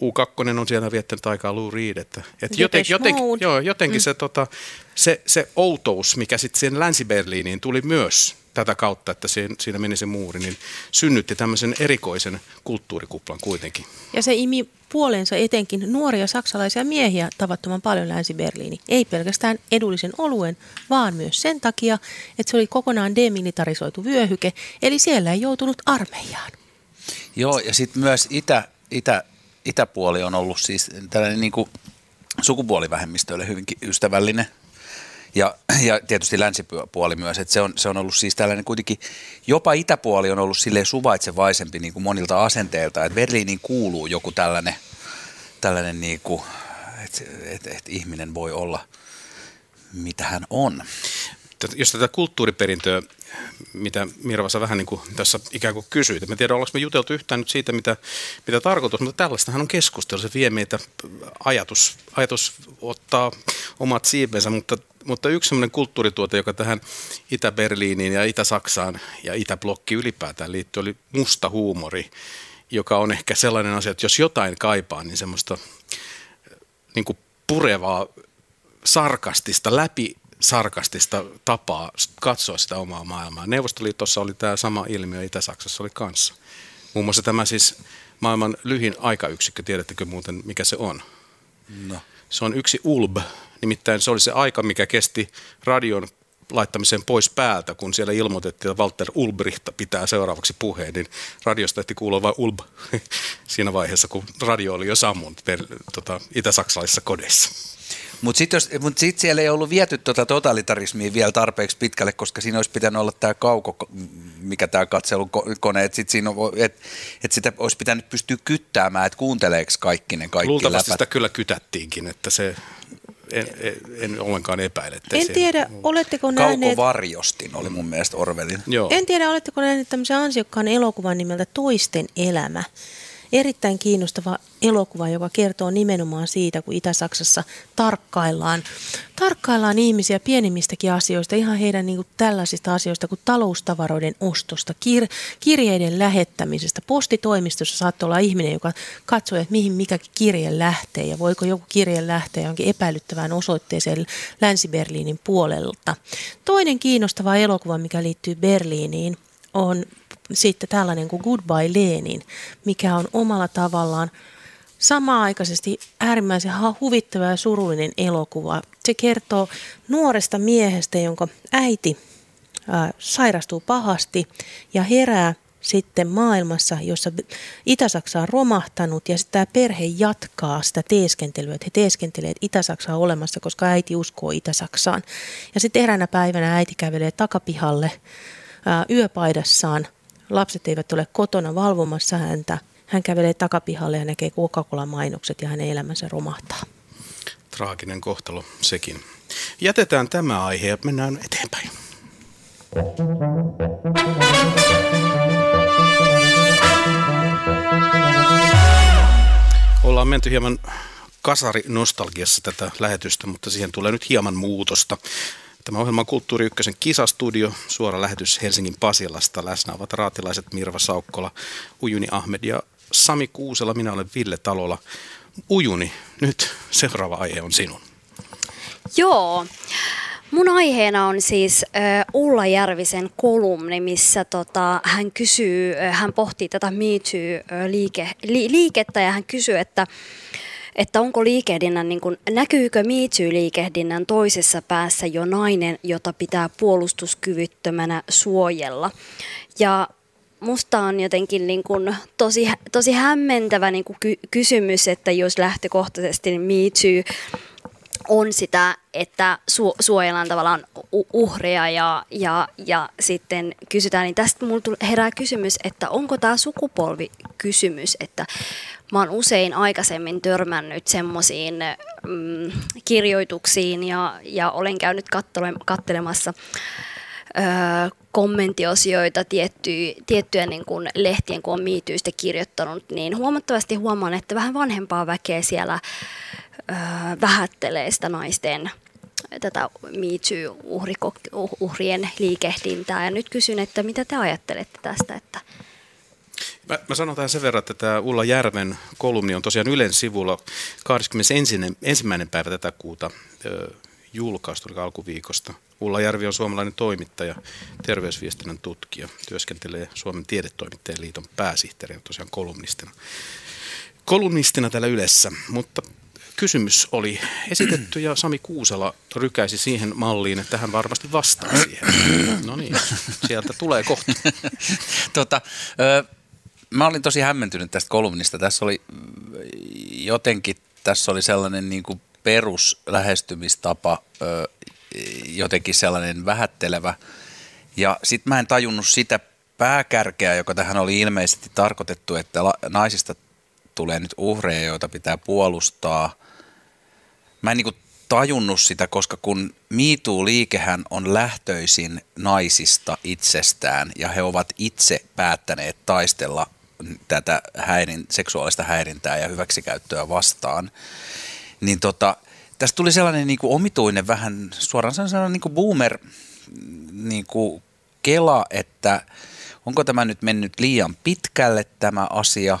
U2 on siellä viettänyt aikaa Lou Reed. Että, että joten, joten, joo, jotenkin mm. se, tota, se, se outous, mikä sitten siihen Länsi-Berliiniin tuli myös tätä kautta, että siinä meni se muuri, niin synnytti tämmöisen erikoisen kulttuurikuplan kuitenkin. Ja se imi puolensa etenkin nuoria saksalaisia miehiä tavattoman paljon Länsi-Berliini. Ei pelkästään edullisen oluen, vaan myös sen takia, että se oli kokonaan demilitarisoitu vyöhyke, eli siellä ei joutunut armeijaan. Joo, ja sitten myös itä, itä, itäpuoli on ollut siis tällainen niin kuin sukupuolivähemmistöille hyvinkin ystävällinen ja, ja tietysti länsipuoli myös, että se on, se on ollut siis tällainen kuitenkin, jopa itäpuoli on ollut silleen suvaitsevaisempi niin kuin monilta asenteilta, että Berliiniin kuuluu joku tällainen, tällainen niin kuin, että, että, että ihminen voi olla mitä hän on. Jos tätä kulttuuriperintöä, mitä Mirvasa vähän niin kuin tässä ikään kuin kysyit, mä tiedän, ollaanko me juteltu yhtään nyt siitä, mitä, mitä tarkoitus, mutta tällaistahan on keskustelu, se vie meitä ajatus, ajatus ottaa omat siipensä, mutta, mutta yksi sellainen kulttuurituote, joka tähän Itä-Berliiniin ja Itä-Saksaan ja Itä-blokki ylipäätään liittyy, oli musta huumori, joka on ehkä sellainen asia, että jos jotain kaipaa, niin semmoista niin kuin purevaa, sarkastista, läpi sarkastista tapaa katsoa sitä omaa maailmaa. Neuvostoliitossa oli tämä sama ilmiö, Itä-Saksassa oli kanssa. Muun muassa tämä siis maailman lyhin aikayksikkö, tiedättekö muuten mikä se on? No. Se on yksi ulb, nimittäin se oli se aika, mikä kesti radion laittamisen pois päältä, kun siellä ilmoitettiin, että Walter Ulbricht pitää seuraavaksi puheen, niin radiosta ehti kuulla vain Ulb siinä vaiheessa, kun radio oli jo sammunut tota, itä-saksalaisissa kodeissa. Mutta sitten mut sit siellä ei ollut viety tota totalitarismia vielä tarpeeksi pitkälle, koska siinä olisi pitänyt olla tämä kauko, mikä tämä katselukone, että sit siinä et, et sitä olisi pitänyt pystyä kyttäämään, että kuunteleeko kaikki ne kaikki Luultavasti läpät. sitä kyllä kytättiinkin, että se en, en, en ollenkaan epäile. En se, tiedä, oletteko nähneet... Kaukovarjostin oli mun mielestä Orwellin. Joo. En tiedä, oletteko nähneet tämmöisen ansiokkaan elokuvan nimeltä Toisten elämä erittäin kiinnostava elokuva, joka kertoo nimenomaan siitä, kun Itä-Saksassa tarkkaillaan, tarkkaillaan ihmisiä pienimmistäkin asioista, ihan heidän niin kuin tällaisista asioista kuin taloustavaroiden ostosta, kir- kirjeiden lähettämisestä. Postitoimistossa saattoi olla ihminen, joka katsoo, että mihin mikäkin kirje lähtee ja voiko joku kirje lähteä jonkin epäilyttävään osoitteeseen Länsi-Berliinin puolelta. Toinen kiinnostava elokuva, mikä liittyy Berliiniin, on sitten tällainen kuin Goodbye Lenin, mikä on omalla tavallaan samaaikaisesti äärimmäisen huvittava ja surullinen elokuva. Se kertoo nuoresta miehestä, jonka äiti ää, sairastuu pahasti ja herää sitten maailmassa, jossa Itä-Saksa on romahtanut ja tämä perhe jatkaa sitä teeskentelyä, että he teeskentelevät, että Itä-Saksa on olemassa, koska äiti uskoo Itä-Saksaan. Ja sitten eräänä päivänä äiti kävelee takapihalle ää, yöpaidassaan – Lapset eivät ole kotona valvomassa häntä. Hän kävelee takapihalle ja näkee Coca-Cola-mainokset ja hänen elämänsä romahtaa. Traaginen kohtalo sekin. Jätetään tämä aihe ja mennään eteenpäin. Ollaan menty hieman kasari-nostalgiassa tätä lähetystä, mutta siihen tulee nyt hieman muutosta. Tämä ohjelma on Kulttuuri Ykkösen kisastudio, suora lähetys Helsingin Pasilasta. Läsnä ovat raatilaiset Mirva Saukkola, Ujuni Ahmed ja Sami Kuusela. Minä olen Ville Talola. Ujuni, nyt seuraava aihe on sinun. Joo. Mun aiheena on siis Ulla Järvisen kolumni, missä tota, hän kysyy, hän pohtii tätä Me Too-liikettä ja hän kysyy, että että onko liikehdinnän, niin kuin, näkyykö MeToo-liikehdinnän toisessa päässä jo nainen, jota pitää puolustuskyvyttömänä suojella. Ja musta on jotenkin niin kuin tosi, tosi hämmentävä niin kuin ky- kysymys, että jos lähtökohtaisesti niin MeToo on sitä, että su- suojellaan tavallaan uhreja ja, ja, ja sitten kysytään, niin tästä mulla herää kysymys, että onko tämä sukupolvikysymys, että mä oon usein aikaisemmin törmännyt semmoisiin mm, kirjoituksiin ja, ja olen käynyt kattele, kattelemassa kommenttiosioita tiettyjä, tiettyjä niin kuin lehtien, kun on miityistä kirjoittanut, niin huomattavasti huomaan, että vähän vanhempaa väkeä siellä ö, vähättelee sitä naisten tätä MeToo-uhrien liikehdintää. Ja nyt kysyn, että mitä te ajattelette tästä, että Mä, mä sanon tähän sen verran, että tämä Ulla Järven kolumni on tosiaan Ylen sivulla 21. päivä tätä kuuta ö, julkaistu, eli alkuviikosta. Ulla Järvi on suomalainen toimittaja, terveysviestinnän tutkija, työskentelee Suomen tiedetoimittajien liiton pääsihteerinä tosiaan kolumnistina. Kolumnistina täällä Ylessä, mutta kysymys oli esitetty ja Sami Kuusela rykäisi siihen malliin, että hän varmasti vastaa siihen. No niin, sieltä tulee kohta. tota, ö, mä olin tosi hämmentynyt tästä kolumnista. Tässä oli jotenkin, tässä oli sellainen niin kuin peruslähestymistapa, jotenkin sellainen vähättelevä. Ja sitten mä en tajunnut sitä pääkärkeä, joka tähän oli ilmeisesti tarkoitettu, että naisista tulee nyt uhreja, joita pitää puolustaa. Mä en niin kuin tajunnut sitä, koska kun MeToo-liikehän on lähtöisin naisista itsestään ja he ovat itse päättäneet taistella tätä häirin, seksuaalista häirintää ja hyväksikäyttöä vastaan, niin tota, tästä tuli sellainen niin kuin omituinen vähän suoraan sellainen niin kuin boomer niin kuin kela, että onko tämä nyt mennyt liian pitkälle tämä asia.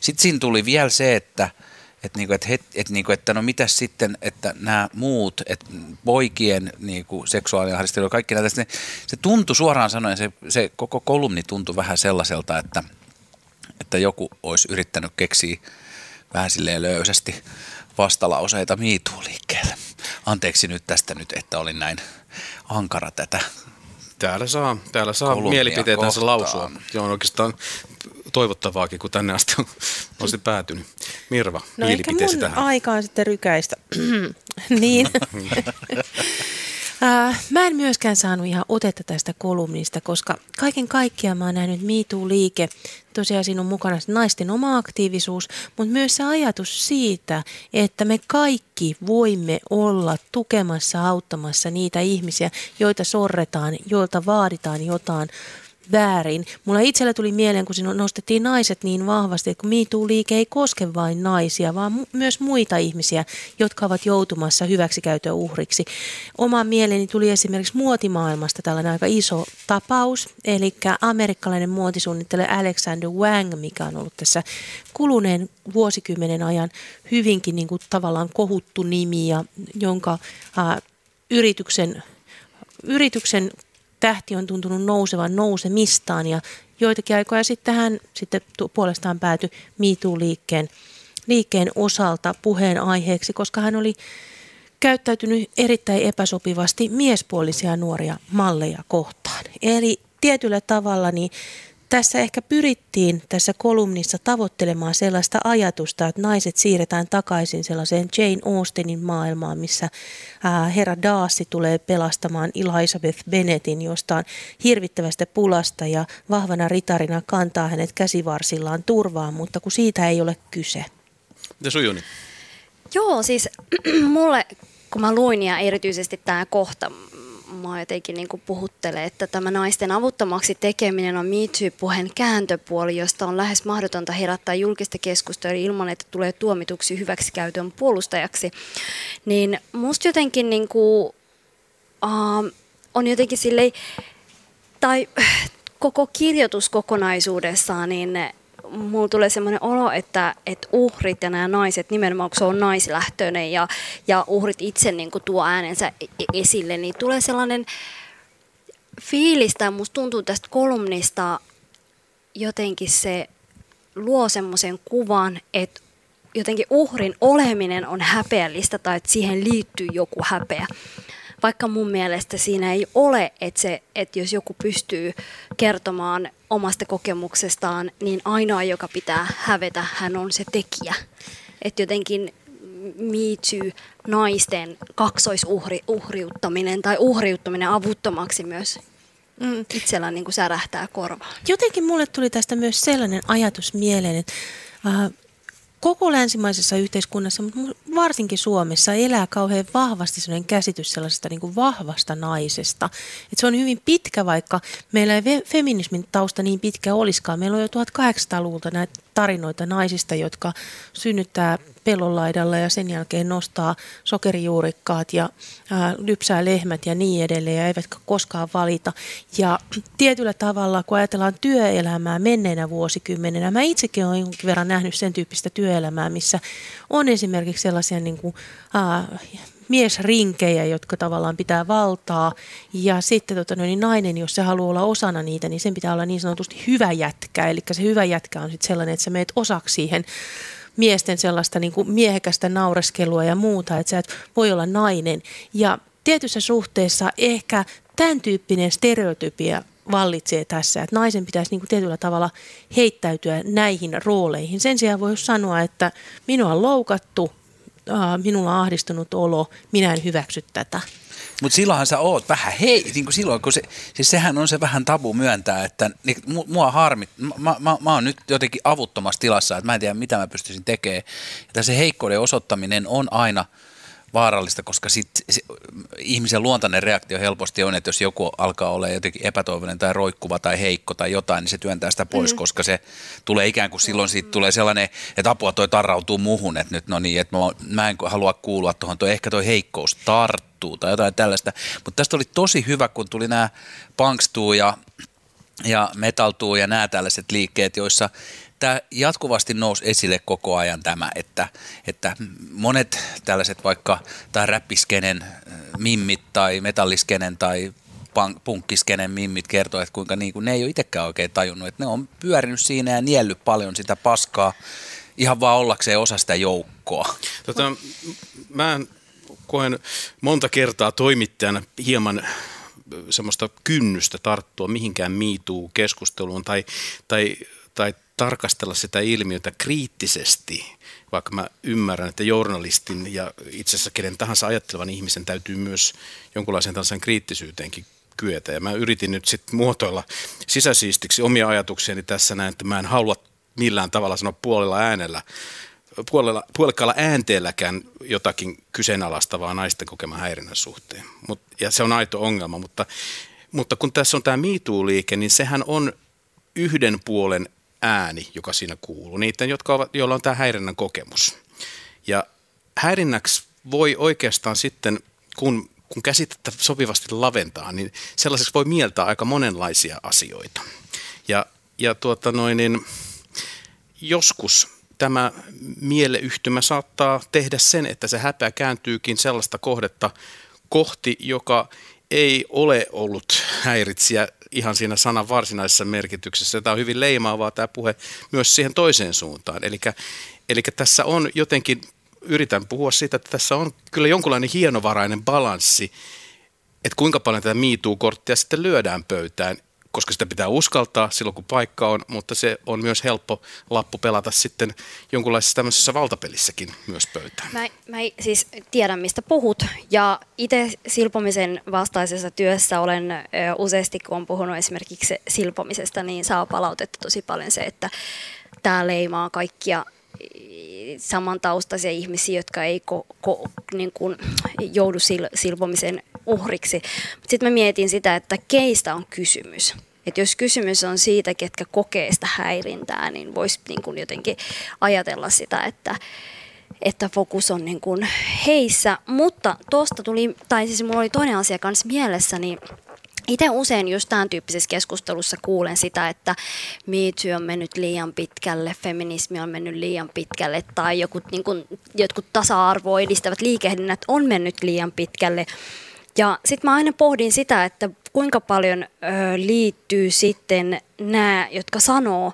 Sitten siinä tuli vielä se, että – että, niinku, het, että, niinku, että no mitä sitten, että nämä muut, että poikien niinku, seksuaalinen ahdistelu kaikki näitä, se, se tuntui suoraan sanoen, se, se koko kolumni tuntui vähän sellaiselta, että, että joku olisi yrittänyt keksiä vähän silleen löysästi vastalauseita miituuliikkeelle. Anteeksi nyt tästä nyt, että olin näin ankara tätä Täällä saa, täällä saa mielipiteitänsä lausua. Joo, oikeastaan toivottavaakin, kun tänne asti on, on sitten päätynyt. Mirva, no mielipiteesi tähän. aikaan sitten rykäistä. niin. Äh, mä en myöskään saanut ihan otetta tästä kolumnista, koska kaiken kaikkiaan mä oon nähnyt MeToo-liike. Tosiaan siinä on mukana naisten oma aktiivisuus, mutta myös se ajatus siitä, että me kaikki voimme olla tukemassa, auttamassa niitä ihmisiä, joita sorretaan, joilta vaaditaan jotain väärin. Mulla itsellä tuli mieleen, kun siinä nostettiin naiset niin vahvasti, että kun MeToo-liike ei koske vain naisia, vaan mu- myös muita ihmisiä, jotka ovat joutumassa hyväksikäytön uhriksi. Oma mieleeni tuli esimerkiksi muotimaailmasta tällainen aika iso tapaus, eli amerikkalainen muotisuunnittelija Alexander Wang, mikä on ollut tässä kuluneen vuosikymmenen ajan hyvinkin niin kuin tavallaan kohuttu nimi, ja jonka ää, yrityksen yrityksen tähti on tuntunut nousevan nousemistaan ja joitakin aikoja sitten hän sitten puolestaan päätyi MeToo-liikkeen liikkeen osalta puheen aiheeksi, koska hän oli käyttäytynyt erittäin epäsopivasti miespuolisia nuoria malleja kohtaan. Eli tietyllä tavalla niin tässä ehkä pyrittiin tässä kolumnissa tavoittelemaan sellaista ajatusta, että naiset siirretään takaisin sellaiseen Jane Austenin maailmaan, missä herra Daassi tulee pelastamaan Elizabeth Bennettin jostain hirvittävästä pulasta ja vahvana ritarina kantaa hänet käsivarsillaan turvaan, mutta kun siitä ei ole kyse. Mitä sujuni? Joo, siis mulle, kun mä luin ja erityisesti tämä kohta, mua jotenkin niin kuin puhuttelee, että tämä naisten avuttomaksi tekeminen on MeToo-puheen kääntöpuoli, josta on lähes mahdotonta herättää julkista keskustelua ilman, että tulee tuomituksi hyväksikäytön puolustajaksi. Niin musta jotenkin niin kuin, uh, on jotenkin silleen, tai koko kirjoitus kokonaisuudessaan, niin mulla tulee semmoinen olo, että, että uhrit ja nämä naiset, nimenomaan kun se on naislähtöinen ja, ja uhrit itse niin kuin tuo äänensä e-, e-, esille, niin tulee sellainen fiilis, tai musta tuntuu tästä kolumnista jotenkin se luo semmoisen kuvan, että jotenkin uhrin oleminen on häpeällistä tai että siihen liittyy joku häpeä. Vaikka mun mielestä siinä ei ole, että, se, että jos joku pystyy kertomaan omasta kokemuksestaan, niin ainoa, joka pitää hävetä, hän on se tekijä. Että jotenkin Me naisten kaksoisuhriuttaminen tai uhriuttaminen avuttomaksi myös mm. itsellä niin kuin särähtää korvaan. Jotenkin mulle tuli tästä myös sellainen ajatus mieleen, että äh, koko länsimaisessa yhteiskunnassa, mutta varsinkin Suomessa elää kauhean vahvasti sellainen käsitys sellaisesta niin kuin vahvasta naisesta. Että se on hyvin pitkä, vaikka meillä ei feminismin tausta niin pitkä olisikaan. Meillä on jo 1800-luvulta näitä tarinoita naisista, jotka synnyttää pellonlaidalla ja sen jälkeen nostaa sokerijuurikkaat ja ää, lypsää lehmät ja niin edelleen ja eivätkä koskaan valita. Ja tietyllä tavalla, kun ajatellaan työelämää menneenä vuosikymmenenä, mä itsekin olen jonkin verran nähnyt sen tyyppistä työelämää, missä on esimerkiksi sellaisia niin kuin, ää, miesrinkejä, jotka tavallaan pitää valtaa. Ja sitten tota, no, niin nainen, jos se haluaa olla osana niitä, niin sen pitää olla niin sanotusti hyvä jätkä. Eli se hyvä jätkä on sitten sellainen, että sä meet osaksi siihen miesten sellaista niin kuin miehekästä naureskelua ja muuta, että sä et voi olla nainen. Ja tietyssä suhteessa ehkä tämän tyyppinen stereotypia vallitsee tässä, että naisen pitäisi niin kuin tietyllä tavalla heittäytyä näihin rooleihin. Sen sijaan voi sanoa, että minua on loukattu, minulla on ahdistunut olo, minä en hyväksy tätä. Mutta silloinhan sä oot vähän hei, niin kuin silloin, kun se, siis sehän on se vähän tabu myöntää, että niin, mua harmit, mä, mä, mä oon nyt jotenkin avuttomassa tilassa, että mä en tiedä mitä mä pystyisin tekemään. Ja se heikkouden osoittaminen on aina vaarallista, koska sit, se, ihmisen luontainen reaktio helposti on, että jos joku alkaa olla jotenkin epätoivoinen tai roikkuva tai heikko tai jotain, niin se työntää sitä pois, mm. koska se tulee ikään kuin silloin siitä tulee sellainen, että apua toi tarrautuu muhun, että nyt no niin, että mä, mä en halua kuulua tuohon, toi, ehkä toi heikkous tarttuu tai jotain tällaista. Mutta tästä oli tosi hyvä, kun tuli nämä Punkstuu ja ja metaltuu ja nämä tällaiset liikkeet, joissa tämä jatkuvasti nousi esille koko ajan tämä, että, että monet tällaiset vaikka tai räppiskenen äh, mimmit tai metalliskenen tai punkkiskenen mimmit kertoo, että kuinka niin kuin ne ei ole itsekään oikein tajunnut, että ne on pyörinyt siinä ja niellyt paljon sitä paskaa ihan vaan ollakseen osa sitä joukkoa. Tota, mä koen monta kertaa toimittajana hieman semmoista kynnystä tarttua mihinkään miituu keskusteluun tai, tai, tai tarkastella sitä ilmiötä kriittisesti, vaikka mä ymmärrän, että journalistin ja itse asiassa kenen tahansa ajattelevan ihmisen täytyy myös jonkunlaisen tällaisen kriittisyyteenkin kyetä. Ja mä yritin nyt sitten muotoilla sisäsiistiksi omia ajatuksiani tässä näin, että mä en halua millään tavalla sanoa puolella äänellä, puolella, puolekkaalla äänteelläkään jotakin kyseenalaistavaa naisten kokeman häirinnän suhteen. Mut, ja se on aito ongelma, mutta, mutta kun tässä on tämä MeToo-liike, niin sehän on yhden puolen ääni, joka siinä kuuluu, niiden, jotka ovat, joilla on tämä häirinnän kokemus. Ja häirinnäksi voi oikeastaan sitten, kun, kun käsitettä sopivasti laventaa, niin sellaiseksi voi mieltää aika monenlaisia asioita. Ja, ja tuota noin, niin joskus tämä mieleyhtymä saattaa tehdä sen, että se häpeä kääntyykin sellaista kohdetta kohti, joka ei ole ollut häiritsijä ihan siinä sanan varsinaisessa merkityksessä. Tämä on hyvin leimaavaa tämä puhe myös siihen toiseen suuntaan. Eli tässä on jotenkin, yritän puhua siitä, että tässä on kyllä jonkunlainen hienovarainen balanssi, että kuinka paljon tätä miituu-korttia sitten lyödään pöytään koska sitä pitää uskaltaa silloin, kun paikka on, mutta se on myös helppo lappu pelata sitten jonkunlaisessa tämmöisessä valtapelissäkin myös pöytään. Mä, mä siis tiedän, mistä puhut, ja itse silpomisen vastaisessa työssä olen ö, useasti, kun on puhunut esimerkiksi silpomisesta, niin saa palautetta tosi paljon se, että tämä leimaa kaikkia samantaustaisia ihmisiä, jotka ei ko, ko, niin kuin, joudu sil, silpomisen uhriksi. Sitten mä mietin sitä, että keistä on kysymys. Että jos kysymys on siitä, ketkä kokee sitä häirintää, niin voisi niin kuin jotenkin ajatella sitä, että, että fokus on niin kuin heissä. Mutta tuosta tuli, tai siis mulla oli toinen asia kanssa mielessä, niin itse usein just tämän tyyppisessä keskustelussa kuulen sitä, että MeToo on mennyt liian pitkälle, feminismi on mennyt liian pitkälle tai joku, niin kuin, jotkut tasa-arvoa edistävät liikehdinnät on mennyt liian pitkälle. Ja sitten mä aina pohdin sitä, että kuinka paljon ö, liittyy sitten nämä, jotka sanoo,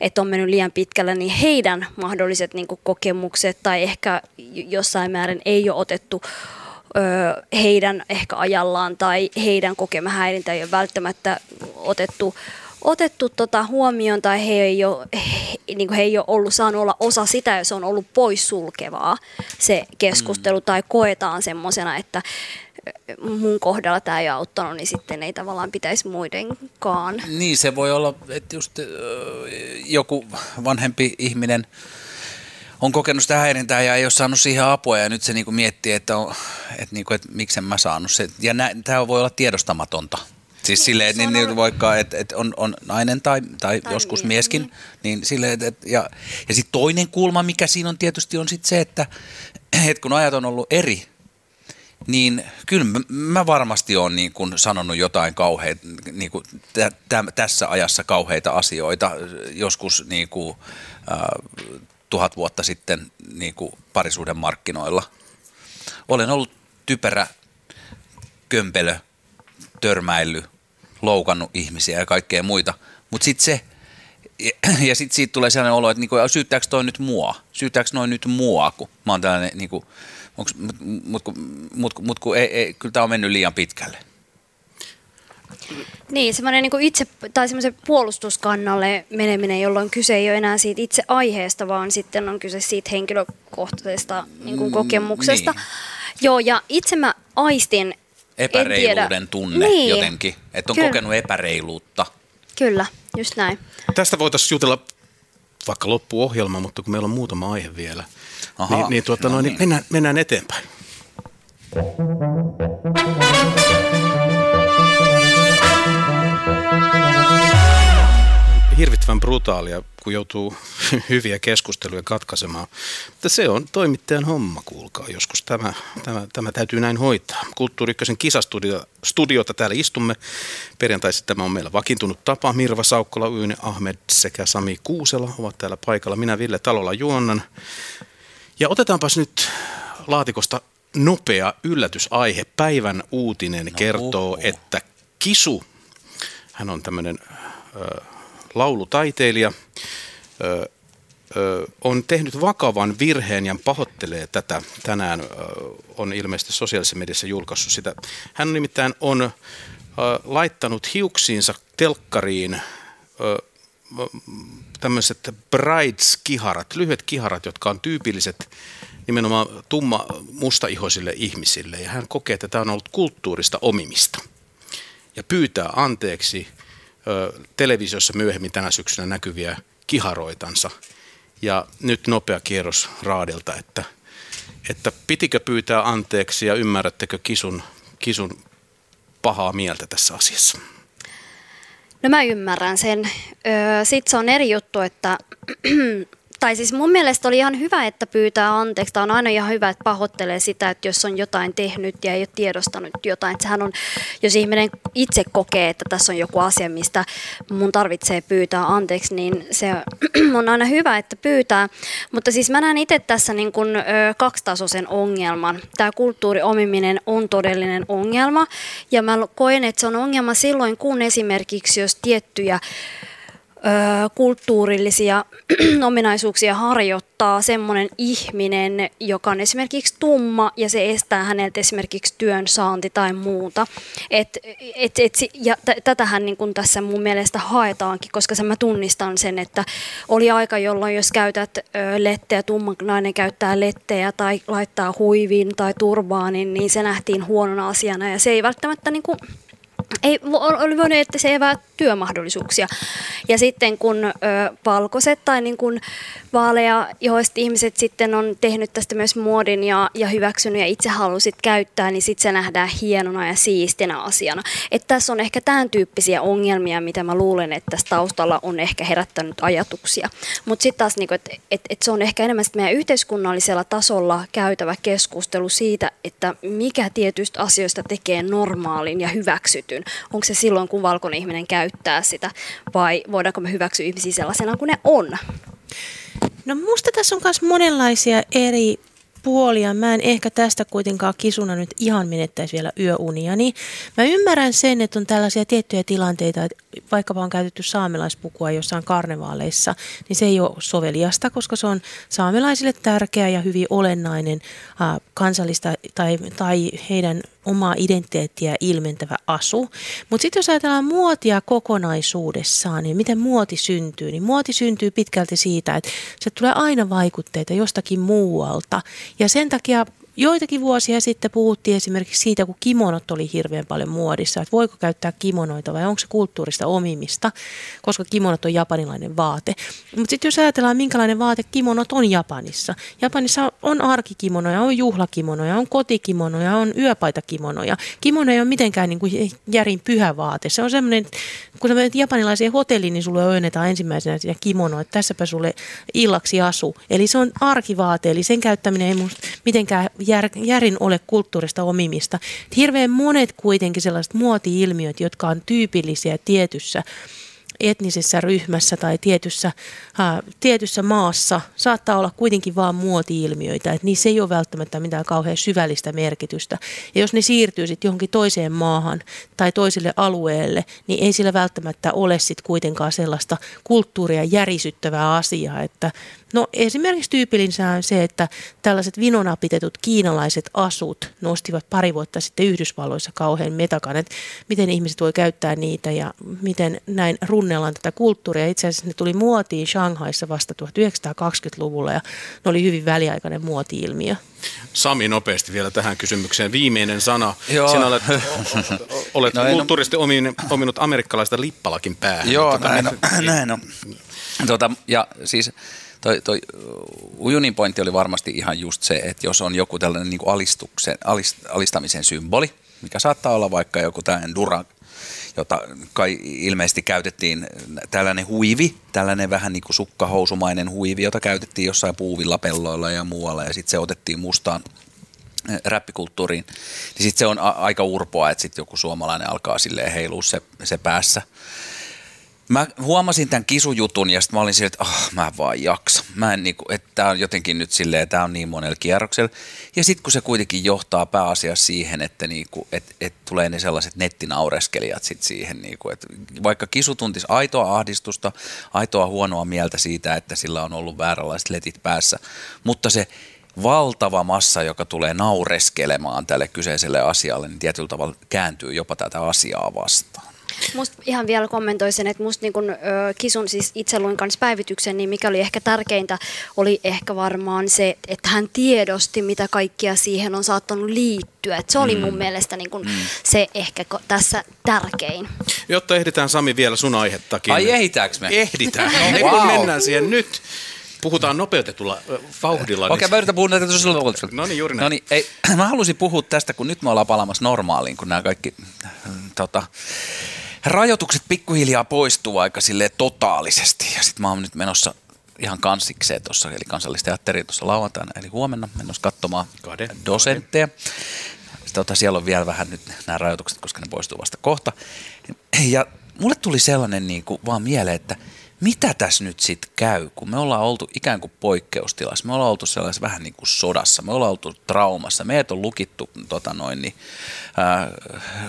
että on mennyt liian pitkälle, niin heidän mahdolliset niin kokemukset tai ehkä jossain määrin ei ole otettu heidän ehkä ajallaan tai heidän kokema häirintä ei ole välttämättä otettu otettu tota huomioon tai he ei, ole, he, niin he ei ole ollut saanut olla osa sitä ja se on ollut poissulkevaa se keskustelu mm. tai koetaan semmoisena, että mun kohdalla tämä ei auttanut, niin sitten ei tavallaan pitäisi muidenkaan. Niin, se voi olla, että just joku vanhempi ihminen on kokenut sitä häirintää ja ei ole saanut siihen apua ja nyt se niinku miettii, että, on, että, niinku, että miksen mä saanut se. Ja tämä voi olla tiedostamatonta. Siis niin, silleen, että niin, niin, vaikka että, että on, on nainen tai, tai, tai joskus niin, mieskin, niin, niin silleen, että, ja, ja sitten toinen kulma, mikä siinä on tietysti on sitten se, että, että kun ajat on ollut eri, niin kyllä mä, mä varmasti olen niin kuin sanonut jotain kauheita, niin kuin tä, tä, tässä ajassa kauheita asioita, joskus niin kuin, äh, tuhat vuotta sitten niin kuin parisuuden markkinoilla. Olen ollut typerä, kömpelö, törmäily, loukannut ihmisiä ja kaikkea muita. Mutta sitten se, ja, sitten siitä tulee sellainen olo, että niinku, syyttääkö toi nyt mua? Syyttääkö noin nyt mua, kun mä oon tällainen, niinku, onks, mut, mut, mut, mut, mut ei, ei, kyllä tämä on mennyt liian pitkälle. Niin, semmoinen niin itse, tai semmoisen puolustuskannalle meneminen, jolloin kyse ei ole enää siitä itse aiheesta, vaan sitten on kyse siitä henkilökohtaisesta niin kuin kokemuksesta. Niin. Joo, ja itse mä aistin, Epäreiluuden tunne niin. jotenkin, että on Kyllä. kokenut epäreiluutta. Kyllä, just näin. Tästä voitaisiin jutella vaikka loppuohjelma, mutta kun meillä on muutama aihe vielä, Aha, niin, niin, tuota, no, no niin. Niin, mennään, mennään eteenpäin. Hirvittävän brutaalia, kun joutuu hyviä keskusteluja katkaisemaan. Mutta se on toimittajan homma, kuulkaa. Joskus tämä, tämä, tämä täytyy näin hoitaa. Kulttuuri kisastudiota täällä istumme. Perjantaisin tämä on meillä vakiintunut tapa. Mirva Saukkola, Yyne Ahmed sekä Sami Kuusela ovat täällä paikalla. Minä Ville Talolla juonnan. Ja otetaanpas nyt laatikosta nopea yllätysaihe. Päivän uutinen no, kertoo, uh. että Kisu, hän on tämmöinen laulutaiteilija, on tehnyt vakavan virheen ja pahoittelee tätä. Tänään on ilmeisesti sosiaalisessa mediassa julkaissut sitä. Hän nimittäin on laittanut hiuksiinsa telkkariin tämmöiset brides-kiharat, lyhyet kiharat, jotka on tyypilliset nimenomaan tumma mustaihoisille ihmisille. Ja hän kokee, että tämä on ollut kulttuurista omimista. Ja pyytää anteeksi televisiossa myöhemmin tänä syksynä näkyviä kiharoitansa. Ja nyt nopea kierros Raadelta, että, että pitikö pyytää anteeksi ja ymmärrättekö kisun, kisun pahaa mieltä tässä asiassa? No mä ymmärrän sen. Sitten se on eri juttu, että tai siis mun mielestä oli ihan hyvä, että pyytää anteeksi. Tämä on aina ihan hyvä, että pahoittelee sitä, että jos on jotain tehnyt ja ei ole tiedostanut jotain. Että sehän on, jos ihminen itse kokee, että tässä on joku asia, mistä mun tarvitsee pyytää anteeksi, niin se on aina hyvä, että pyytää. Mutta siis mä näen itse tässä niin kuin, kaksitasoisen ongelman. Tämä kulttuuriomiminen on todellinen ongelma ja mä koen, että se on ongelma silloin, kun esimerkiksi jos tiettyjä kulttuurillisia ominaisuuksia harjoittaa semmoinen ihminen, joka on esimerkiksi tumma ja se estää häneltä esimerkiksi työn saanti tai muuta. Et, et, et, ja t- tätähän niin kun tässä mun mielestä haetaankin, koska mä tunnistan sen, että oli aika, jolloin jos käytät ö, letteä, tumma nainen käyttää lettejä tai laittaa huivin tai turbaanin, niin se nähtiin huonona asiana ja se ei välttämättä niin kuin, ei, oli voinut, että se evää työmahdollisuuksia. Ja sitten kun ö, valkoiset tai niin kuin vaaleja, joista ihmiset sitten on tehnyt tästä myös muodin ja, ja hyväksynyt ja itse halusit käyttää, niin sitten se nähdään hienona ja siistinä asiana. Että tässä on ehkä tämän tyyppisiä ongelmia, mitä mä luulen, että tässä taustalla on ehkä herättänyt ajatuksia. Mutta sitten taas, niin että et, et se on ehkä enemmän meidän yhteiskunnallisella tasolla käytävä keskustelu siitä, että mikä tietystä asioista tekee normaalin ja hyväksytyn. Onko se silloin, kun valkoinen ihminen käyttää sitä, vai voidaanko me hyväksyä ihmisiä sellaisena kuin ne on? No musta tässä on myös monenlaisia eri puolia. Mä en ehkä tästä kuitenkaan kisuna nyt ihan menettäisi vielä yöunia. Niin mä ymmärrän sen, että on tällaisia tiettyjä tilanteita, että vaikkapa on käytetty saamelaispukua jossain karnevaaleissa, niin se ei ole soveliasta, koska se on saamelaisille tärkeä ja hyvin olennainen kansallista tai, tai heidän omaa identiteettiä ilmentävä asu. Mutta sitten jos ajatellaan muotia kokonaisuudessaan, niin miten muoti syntyy, niin muoti syntyy pitkälti siitä, että se tulee aina vaikutteita jostakin muualta. Ja sen takia Joitakin vuosia sitten puhuttiin esimerkiksi siitä, kun kimonot oli hirveän paljon muodissa, että voiko käyttää kimonoita vai onko se kulttuurista omimista, koska kimonot on japanilainen vaate. Mutta sitten jos ajatellaan, minkälainen vaate kimonot on Japanissa. Japanissa on arkikimonoja, on juhlakimonoja, on kotikimonoja, on yöpaitakimonoja. Kimono ei ole mitenkään niin kuin järin pyhä vaate. Se on semmoinen, kun sä menet japanilaiseen hotelliin, niin sulle ojennetaan ensimmäisenä sitä kimono, että tässäpä sulle illaksi asu. Eli se on arkivaate, eli sen käyttäminen ei musta mitenkään jär, järin ole kulttuurista omimista. Hirveän monet kuitenkin sellaiset muoti-ilmiöt, jotka on tyypillisiä tietyssä etnisessä ryhmässä tai tietyssä, ää, tietyssä maassa saattaa olla kuitenkin vain muoti-ilmiöitä, että niissä ei ole välttämättä mitään kauhean syvällistä merkitystä. Ja jos ne siirtyy sitten johonkin toiseen maahan tai toiselle alueelle, niin ei sillä välttämättä ole sitten kuitenkaan sellaista kulttuuria järisyttävää asiaa, että No esimerkiksi tyypillistä on se, että tällaiset vinonapitetut kiinalaiset asut nostivat pari vuotta sitten Yhdysvalloissa kauhean metakan, että miten ihmiset voi käyttää niitä ja miten näin runnellaan tätä kulttuuria. Itse asiassa ne tuli muotiin Shanghaissa vasta 1920-luvulla ja ne oli hyvin väliaikainen muoti-ilmiö. Sami nopeasti vielä tähän kysymykseen. Viimeinen sana. Joo. Sinä olet, olet no, kulttuurisesti ominut, ominut amerikkalaista lippalakin päähän. Joo, tota, näin, on, näin on. Tuota, ja siis toi, toi Ujunin pointti oli varmasti ihan just se, että jos on joku tällainen niin kuin alistuksen, alist, alistamisen symboli, mikä saattaa olla vaikka joku tällainen Dura, jota kai ilmeisesti käytettiin tällainen huivi, tällainen vähän niin kuin sukkahousumainen huivi, jota käytettiin jossain puuvilla pelloilla ja muualla ja sitten se otettiin mustaan räppikulttuuriin, niin sitten se on a- aika urpoa, että sitten joku suomalainen alkaa silleen heilua se, se päässä. Mä huomasin tämän kisujutun ja sitten mä olin silleen, että oh, mä en vaan jaksa. Mä en niinku, että tää on jotenkin nyt silleen, tää on niin monella kierroksella. Ja sitten kun se kuitenkin johtaa pääasiassa siihen, että niinku, et, et tulee ne sellaiset nettinaureskelijat sit siihen, niinku, että vaikka kisu tuntisi aitoa ahdistusta, aitoa huonoa mieltä siitä, että sillä on ollut vääränlaiset letit päässä, mutta se valtava massa, joka tulee naureskelemaan tälle kyseiselle asialle, niin tietyllä tavalla kääntyy jopa tätä asiaa vastaan. Musta ihan vielä kommentoisin, että musta niin kun, ö, Kisun siis itse luin kanssa päivityksen, niin mikä oli ehkä tärkeintä, oli ehkä varmaan se, että hän tiedosti, mitä kaikkia siihen on saattanut liittyä. Et se oli mun Mm. mielestä niin kun se ehkä ko- tässä tärkein. Jotta ehditään Sami vielä sun aihettakin. Ai ehditäänkö me? Ehditään. No, kun wow. mennään siihen nyt. Puhutaan nopeutetulla vauhdilla. Okei, niin- mä yritän puhua näitä No niin, juuri näin. No niin, ei, mä halusin puhua tästä, kun nyt me ollaan palaamassa normaaliin, kun nämä kaikki äh, tota, rajoitukset pikkuhiljaa poistuu aika silleen totaalisesti. Ja sitten mä oon nyt menossa ihan kansikseen tuossa, eli kansallisteatteriin tuossa lauantaina, eli huomenna menossa katsomaan Kade. dosentteja. Tota, siellä on vielä vähän nyt nämä rajoitukset, koska ne poistuu vasta kohta. Ja mulle tuli sellainen niin kuin vaan mieleen, että mitä tässä nyt sitten käy, kun me ollaan oltu ikään kuin poikkeustilassa, me ollaan oltu sellaisessa vähän niin kuin sodassa, me ollaan oltu traumassa, meidät on lukittu tota noin, niin,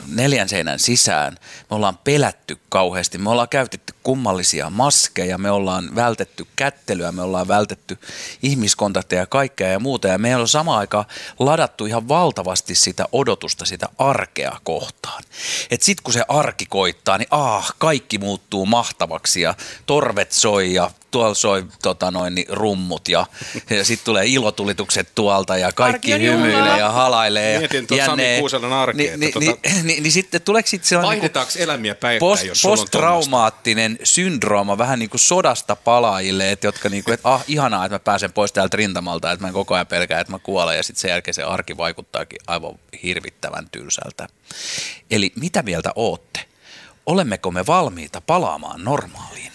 neljän seinän sisään, me ollaan pelätty kauheasti, me ollaan käytetty kummallisia maskeja, me ollaan vältetty kättelyä, me ollaan vältetty ihmiskontakteja ja kaikkea ja muuta, ja meillä on samaan aikaan ladattu ihan valtavasti sitä odotusta sitä arkea kohtaan. Et sit kun se arki koittaa, niin ah, kaikki muuttuu mahtavaksi ja torvet soi ja tuolla soi tota noin, niin rummut ja, ja sitten tulee ilotulitukset tuolta ja kaikki Arki hymyilee ja halailee. Mietin tuon ja Sami. Kuuselon arkea, Niin, että niin, tota- niin, niin, niin sitten tuleeko sitten sellainen niin Vaihdetaanko elämiä päittäin, post, jos posttraumaattinen syndrooma vähän niin kuin sodasta palaajille, että jotka niin kuin, että ah, ihanaa, että mä pääsen pois täältä rintamalta, että mä en koko ajan pelkää, että mä kuolen ja sitten sen jälkeen se arki vaikuttaakin aivan hirvittävän tylsältä. Eli mitä mieltä ootte? Olemmeko me valmiita palaamaan normaaliin?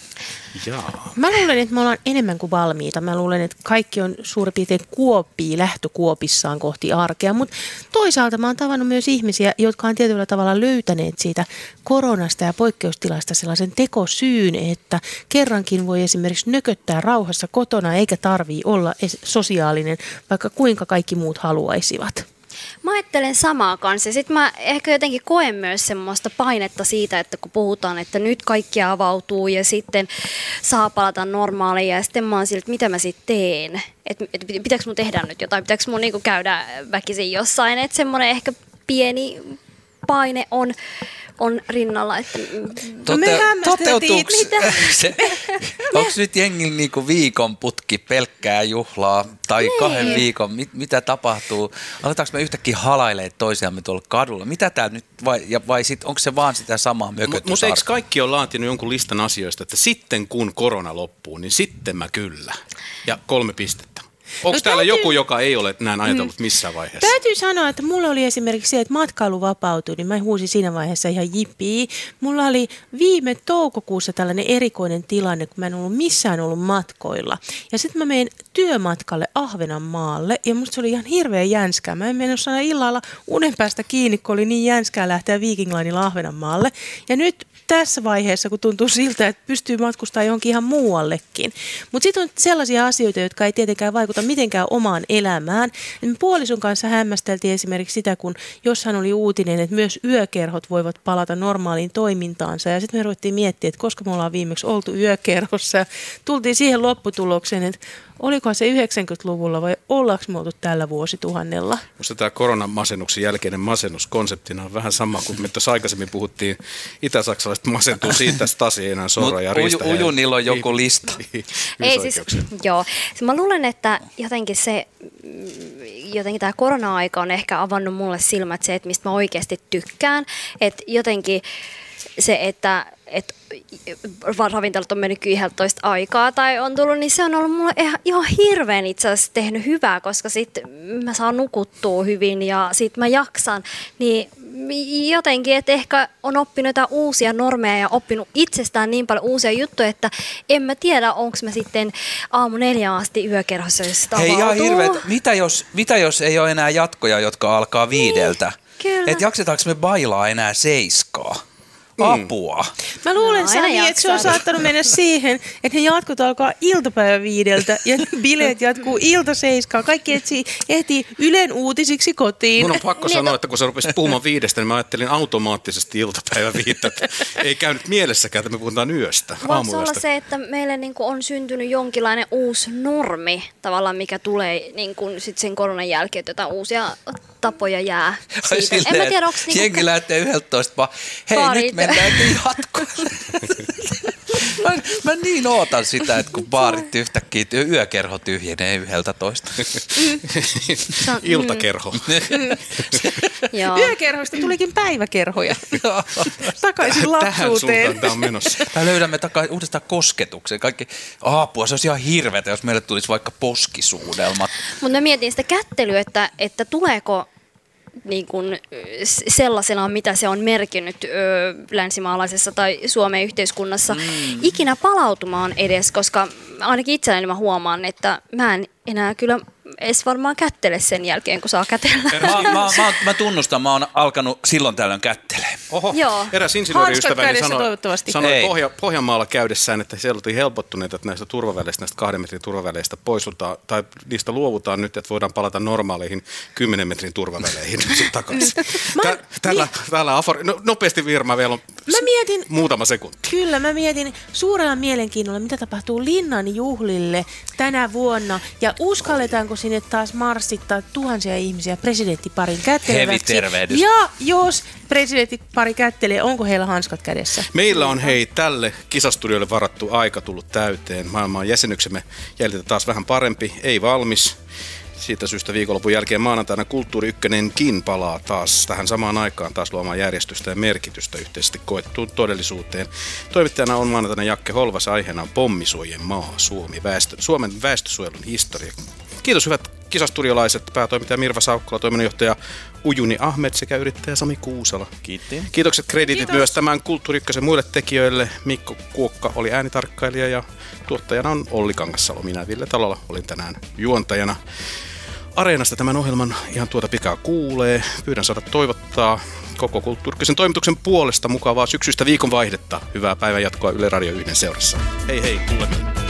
Jaa. Mä luulen, että me ollaan enemmän kuin valmiita. Mä luulen, että kaikki on suurin piirtein kuopii lähtökuopissaan kohti arkea. Mutta toisaalta mä oon tavannut myös ihmisiä, jotka on tietyllä tavalla löytäneet siitä koronasta ja poikkeustilasta sellaisen tekosyyn, että kerrankin voi esimerkiksi nököttää rauhassa kotona eikä tarvii olla sosiaalinen, vaikka kuinka kaikki muut haluaisivat. Mä ajattelen samaa kanssa. Sitten mä ehkä jotenkin koen myös semmoista painetta siitä, että kun puhutaan, että nyt kaikki avautuu ja sitten saa palata normaaliin ja sitten mä oon sillä, että mitä mä sitten teen. Että et, pitääkö mun tehdä nyt jotain, pitääkö mun niinku käydä väkisin jossain. Että semmoinen ehkä pieni paine on, on rinnalla. Että, No me hämmästeltiin, mitä? se, onko nyt jengillä niinku viikon putki pelkkää juhlaa tai Niin. kahden viikon, mit, mitä tapahtuu? Aletaanko me yhtäkkiä halailee toisiamme tuolla kadulla? Mitä tää nyt, vai, ja, vai sit, onko se vaan sitä samaa Mutta mut eikö kaikki ole laatinut jonkun listan asioista, että sitten kun korona loppuu, niin sitten mä kyllä. Ja kolme pistettä. Onko No täällä täytyy- joku, joka ei ole näin ajatellut missään vaiheessa? Täytyy sanoa, että mulla oli esimerkiksi se, että matkailu vapautui, niin mä huusin siinä vaiheessa ihan jippii. Mulla oli viime toukokuussa tällainen erikoinen tilanne, kun mä en ollut missään ollut matkoilla. Ja sitten mä menin työmatkalle Ahvenanmaalle ja musta se oli ihan hirveän jänskää. Mä en mennyt saada illalla unen päästä kiinni, kun oli niin jänskää lähteä Viking Linella Ahvenanmaalle. Ja nyt tässä vaiheessa, kun tuntuu siltä, että pystyy matkustamaan johonkin ihan muuallekin. Mutta sitten on sellaisia asioita, jotka ei tietenkään vaikuta mitenkään omaan elämään. Me puolison kanssa hämmästeltiin esimerkiksi sitä, kun jossain oli uutinen, että myös yökerhot voivat palata normaaliin toimintaansa. Ja sitten me ruvettiin miettimään, että koska me ollaan viimeksi oltu yökerhossa. Ja tultiin siihen lopputulokseen, että olikohan se 90-luvulla vai ollaanko me oltu tällä vuosituhannella. Musta tämä koronamasennuksen jälkeinen masennus konseptina on vähän sama kuin me tuossa aikaisemmin puhuttiin itä-saksalaiset masentuu siitä, että Stasi ei enää sorra ja uju- riistä. heidän Ujunilla on joku lista. Ei siis, joo. Mä luulen, että jotenkin se, jotenkin tämä korona-aika on ehkä avannut mulle silmät se, että mistä mä oikeasti tykkään. Että jotenkin se, että, että ravintolat on mennyt 11 aikaa tai on tullut, niin se on ollut mulle ihan, ihan hirveän itse asiassa tehnyt hyvää, koska sitten mä saan nukuttua hyvin ja sitten mä jaksan. Niin jotenkin, että ehkä on oppinut jotain uusia normeja ja oppinut itsestään niin paljon uusia juttuja, että en mä tiedä, onko mä sitten aamu neljä asti yökerhossa, jos Hei ihan hirveet. Mitä jos, mitä jos ei ole enää jatkoja, jotka alkaa viideltä? Niin, että jaksetaanko me bailaa enää seiskaa? Mm. apua. Mä luulen, no, Sami, että se on saattanut mennä siihen, että ne jatkot alkaa iltapäivä viideltä ja bileet jatkuu ilta seiskaan. Kaikki etsii, ehtii Ylen uutisiksi kotiin. Mun on pakko niin, sanoa, no. että kun sä rupesit puhumaan viidestä, niin mä ajattelin automaattisesti iltapäivä viittä. Ei käynyt mielessäkään, että me puhutaan yöstä, Voisi olla se, että meille niin on syntynyt jonkinlainen uusi normi, tavallaan mikä tulee niin kuin sit sen koronan jälkeen, että jotain uusia tapoja jää siitä. Silleen, en mä tiedä, onko... Niinku... Jengi lähtee 11, hei Baarit. nyt mennäänkin jatkoille. mä, mä niin ootan sitä, että kun baarit yhtäkkiä, yökerho tyhjenee yhdeltä toista. Iltakerho. Yökerhoista tulikin päiväkerhoja. Takaisin lapsuuteen. Tähän on menossa. Mä löydämme takaisin uudestaan kosketuksen. Kaikki apua, se olisi ihan hirveätä, jos meille tulisi vaikka poskisuudelmat. Mutta mä mietin sitä kättelyä, että, että tuleeko niin kuin sellaisena, mitä se on merkinnyt ö, länsimaalaisessa tai Suomen yhteiskunnassa, mm. ikinä palautumaan edes, koska ainakin itselläni mä huomaan, että mä en enää kyllä edes varmaan kättele sen jälkeen, kun saa kätellä. Mä, mä, mä, mä tunnustan, mä oon alkanut silloin tällöin kättelee. Oho, Joo. eräs insinööriystäväni sanoi, sanoi Pohja, Pohjanmaalla käydessään, että siellä oltiin helpottuneita, että näistä turvaväleistä, näistä kahden metrin turvaväleistä poisutaan, tai niistä luovutaan nyt, että voidaan palata normaaleihin kymmenen metrin turvaväleihin takaisin. Tä, tällä, niin. tällä afori, no, nopeasti Virma vielä on mä mietin, muutama sekunti. Kyllä, mä mietin suurella mielenkiinnolla, mitä tapahtuu Linnan juhlille tänä vuonna, ja uskalletaanko sinne taas marssittaa tuhansia ihmisiä presidenttiparin kätteleväksi. Ja jos presidenttipari kättelee, onko heillä hanskat kädessä? Meillä on hei tälle kisastudiolle varattu aika tullut täyteen. Maailman jäsenyksemme jäljitä taas vähän parempi, ei valmis. Siitä syystä viikonlopun jälkeen maanantaina Kulttuuri Ykkönenkin palaa taas tähän samaan aikaan taas luomaan järjestystä ja merkitystä yhteisesti koettuun todellisuuteen. Toimittajana on maanantaina Jakke Holvas, aiheena on pommisuojen maa, Suomi, väestö, Suomen väestösuojelun historia. Kiitos hyvät kisastudiolaiset, päätoimittaja Mirva Saukkola, toiminnanjohtaja Ujuni Ahmed sekä yrittäjä Sami Kuusala. Kiitti. Kiitokset kreditit Kiitos. myös tämän Kulttuuri muille tekijöille. Mikko Kuokka oli äänitarkkailija ja tuottajana on Olli Kangassalo. Minä Ville Talolla olin tänään juontajana. Areenasta tämän ohjelman ihan tuota pikaa kuulee. Pyydän saada toivottaa koko Kulttuurikkösen toimituksen puolesta mukavaa syksyistä viikonvaihdetta. Hyvää päivänjatkoa Yle Radio 1 seurassa. Hei hei, kuulemme.